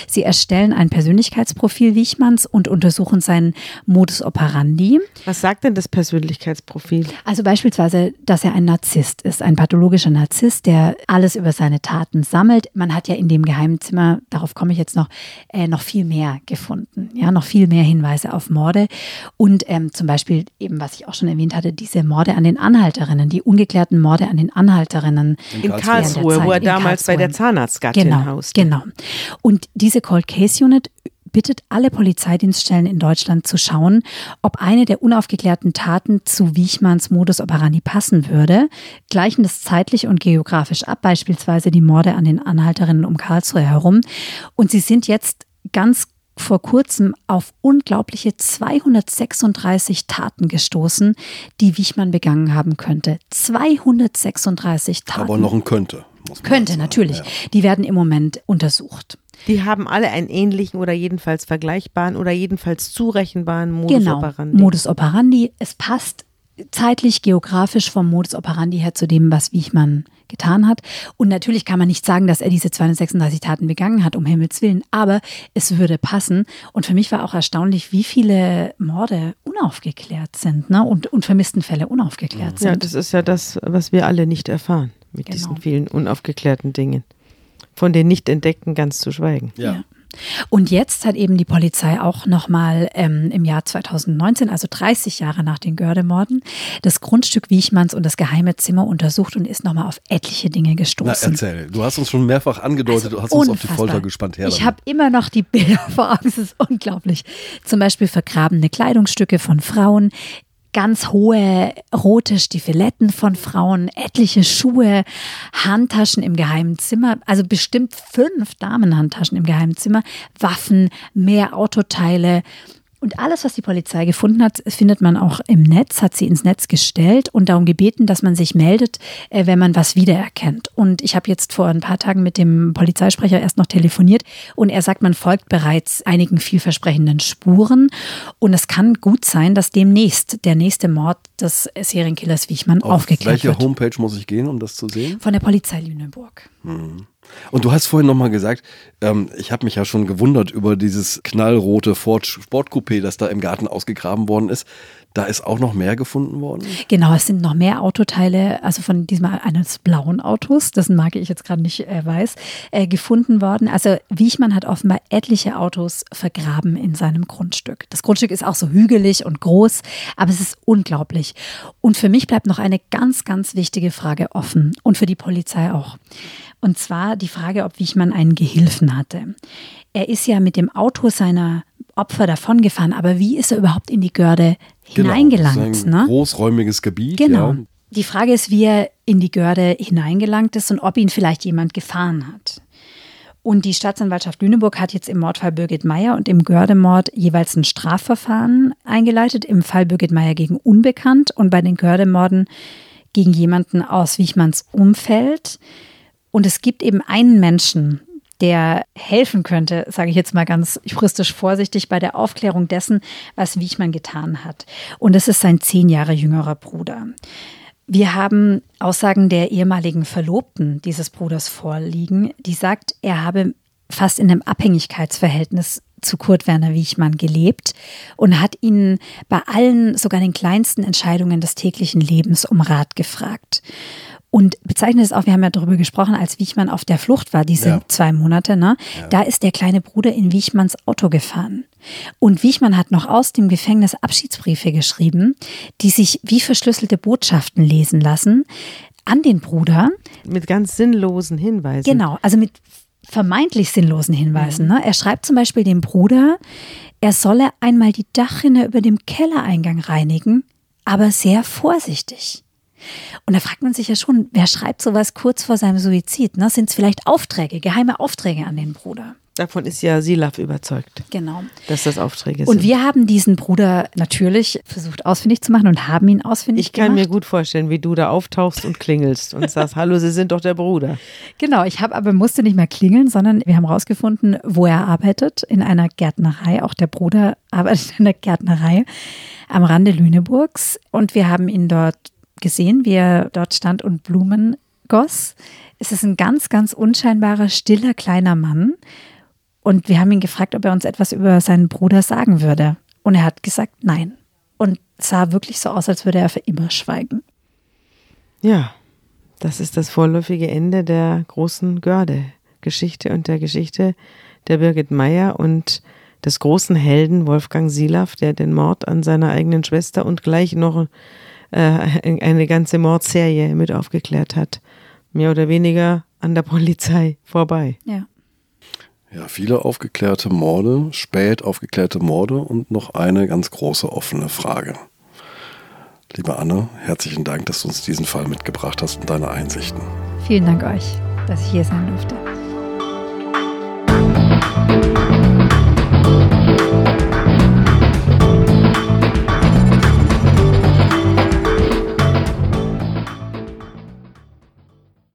Sie erstellen ein Persönlichkeitsprofil Wichmanns und untersuchen seinen Modus operandi.
Was sagt denn das Persönlichkeitsprofil?
Also beispielsweise, dass er ein Narzisst ist, ein pathologischer Narzisst, der alles über seine Taten sammelt. Man hat ja in dem geheimen Zimmer, darauf komme ich jetzt noch, äh, noch viel mehr gefunden. Ja, noch viel mehr Hinweise auf Morde. Und ähm, zum Beispiel eben, was ich auch schon erwähnt hatte, diese Morde an den Anhalterinnen, die ungeklärten Morde an den Anhalterinnen.
In, in Karlsruhe, wo er damals bei der Zahnarztgattin
genau,
hauste.
Genau. Und diese Cold Case Unit bittet alle Polizeidienststellen in Deutschland zu schauen, ob eine der unaufgeklärten Taten zu Wichmanns Modus operandi passen würde, gleichen das zeitlich und geografisch ab, beispielsweise die Morde an den Anhalterinnen um Karlsruhe herum. Und sie sind jetzt ganz vor kurzem auf unglaubliche 236 Taten gestoßen, die Wichmann begangen haben könnte. 236 Taten.
Aber noch ein könnte.
Könnte, natürlich. Ja. Die werden im Moment untersucht.
Die haben alle einen ähnlichen oder jedenfalls vergleichbaren oder jedenfalls zurechenbaren Modus
genau.
operandi.
Modus operandi. Es passt zeitlich, geografisch vom Modus operandi her zu dem, was Wichmann getan hat. Und natürlich kann man nicht sagen, dass er diese 236 Taten begangen hat, um Himmels Willen, aber es würde passen. Und für mich war auch erstaunlich, wie viele Morde unaufgeklärt sind ne? und, und vermissten Fälle unaufgeklärt sind.
Ja, das ist ja das, was wir alle nicht erfahren mit genau. diesen vielen unaufgeklärten Dingen. Von den nicht entdeckten ganz zu schweigen.
ja. ja.
Und jetzt hat eben die Polizei auch nochmal ähm, im Jahr 2019, also 30 Jahre nach den Gördemorden, das Grundstück Wiechmanns und das geheime Zimmer untersucht und ist nochmal auf etliche Dinge gestoßen.
Na, erzähl. Du hast uns schon mehrfach angedeutet, also du hast uns auf die Folter gespannt.
Her ich habe immer noch die Bilder vor Augen, es ist unglaublich. Zum Beispiel vergrabene Kleidungsstücke von Frauen, ganz hohe rote Stiefeletten von Frauen, etliche Schuhe, Handtaschen im geheimen Zimmer, also bestimmt fünf Damenhandtaschen im geheimen Zimmer, Waffen, mehr Autoteile, und alles, was die Polizei gefunden hat, findet man auch im Netz, hat sie ins Netz gestellt und darum gebeten, dass man sich meldet, äh, wenn man was wiedererkennt. Und ich habe jetzt vor ein paar Tagen mit dem Polizeisprecher erst noch telefoniert und er sagt, man folgt bereits einigen vielversprechenden Spuren. Und es kann gut sein, dass demnächst der nächste Mord des Serienkillers Wichmann Auf aufgeklärt
welche
wird.
Welche Homepage muss ich gehen, um das zu sehen?
Von der Polizei Lüneburg.
Mhm. Und du hast vorhin nochmal gesagt, ähm, ich habe mich ja schon gewundert über dieses knallrote Ford Sportcoupé, das da im Garten ausgegraben worden ist. Da ist auch noch mehr gefunden worden?
Genau, es sind noch mehr Autoteile, also von diesem eines blauen Autos, dessen Marke ich jetzt gerade nicht äh, weiß, äh, gefunden worden. Also Wiechmann hat offenbar etliche Autos vergraben in seinem Grundstück. Das Grundstück ist auch so hügelig und groß, aber es ist unglaublich. Und für mich bleibt noch eine ganz, ganz wichtige Frage offen und für die Polizei auch. Und zwar die Frage, ob Wichmann einen Gehilfen hatte. Er ist ja mit dem Auto seiner Opfer davongefahren, aber wie ist er überhaupt in die Görde genau, hineingelangt?
Ein ne? großräumiges Gebiet.
Genau. Ja. Die Frage ist, wie er in die Görde hineingelangt ist und ob ihn vielleicht jemand gefahren hat. Und die Staatsanwaltschaft Lüneburg hat jetzt im Mordfall Birgit Meyer und im Gördemord jeweils ein Strafverfahren eingeleitet. Im Fall Birgit Meyer gegen Unbekannt und bei den Gördemorden gegen jemanden aus Wichmanns Umfeld. Und es gibt eben einen Menschen, der helfen könnte, sage ich jetzt mal ganz juristisch vorsichtig, bei der Aufklärung dessen, was Wiechmann getan hat. Und das ist sein zehn Jahre jüngerer Bruder. Wir haben Aussagen der ehemaligen Verlobten dieses Bruders vorliegen, die sagt, er habe fast in einem Abhängigkeitsverhältnis zu Kurt Werner Wiechmann gelebt und hat ihn bei allen, sogar den kleinsten Entscheidungen des täglichen Lebens um Rat gefragt. Und bezeichnet es auch, wir haben ja darüber gesprochen, als Wiechmann auf der Flucht war, diese ja. zwei Monate, ne? Ja. Da ist der kleine Bruder in Wiechmanns Auto gefahren. Und Wiechmann hat noch aus dem Gefängnis Abschiedsbriefe geschrieben, die sich wie verschlüsselte Botschaften lesen lassen an den Bruder.
Mit ganz sinnlosen Hinweisen.
Genau, also mit vermeintlich sinnlosen Hinweisen. Mhm. Ne? Er schreibt zum Beispiel dem Bruder, er solle einmal die Dachrinne über dem Kellereingang reinigen, aber sehr vorsichtig. Und da fragt man sich ja schon, wer schreibt sowas kurz vor seinem Suizid? Ne? Sind es vielleicht Aufträge, geheime Aufträge an den Bruder?
Davon ist ja Silaf überzeugt.
Genau.
Dass das Aufträge sind.
Und wir haben diesen Bruder natürlich versucht ausfindig zu machen und haben ihn ausfindig
gemacht. Ich kann
gemacht.
mir gut vorstellen, wie du da auftauchst und klingelst und sagst, hallo, Sie sind doch der Bruder.
Genau, ich habe aber musste nicht mehr klingeln, sondern wir haben herausgefunden, wo er arbeitet, in einer Gärtnerei. Auch der Bruder arbeitet in einer Gärtnerei am Rande Lüneburgs. Und wir haben ihn dort gesehen, wie er dort stand und Blumen goss. Es ist ein ganz, ganz unscheinbarer, stiller, kleiner Mann. Und wir haben ihn gefragt, ob er uns etwas über seinen Bruder sagen würde. Und er hat gesagt, nein. Und sah wirklich so aus, als würde er für immer schweigen.
Ja, das ist das vorläufige Ende der großen Görde-Geschichte und der Geschichte der Birgit Meyer und des großen Helden Wolfgang Silaff, der den Mord an seiner eigenen Schwester und gleich noch äh, eine ganze Mordserie mit aufgeklärt hat. Mehr oder weniger an der Polizei vorbei.
Ja.
Ja, viele aufgeklärte Morde, spät aufgeklärte Morde und noch eine ganz große offene Frage. Liebe Anne, herzlichen Dank, dass du uns diesen Fall mitgebracht hast und deine Einsichten.
Vielen Dank euch, dass ich hier sein durfte.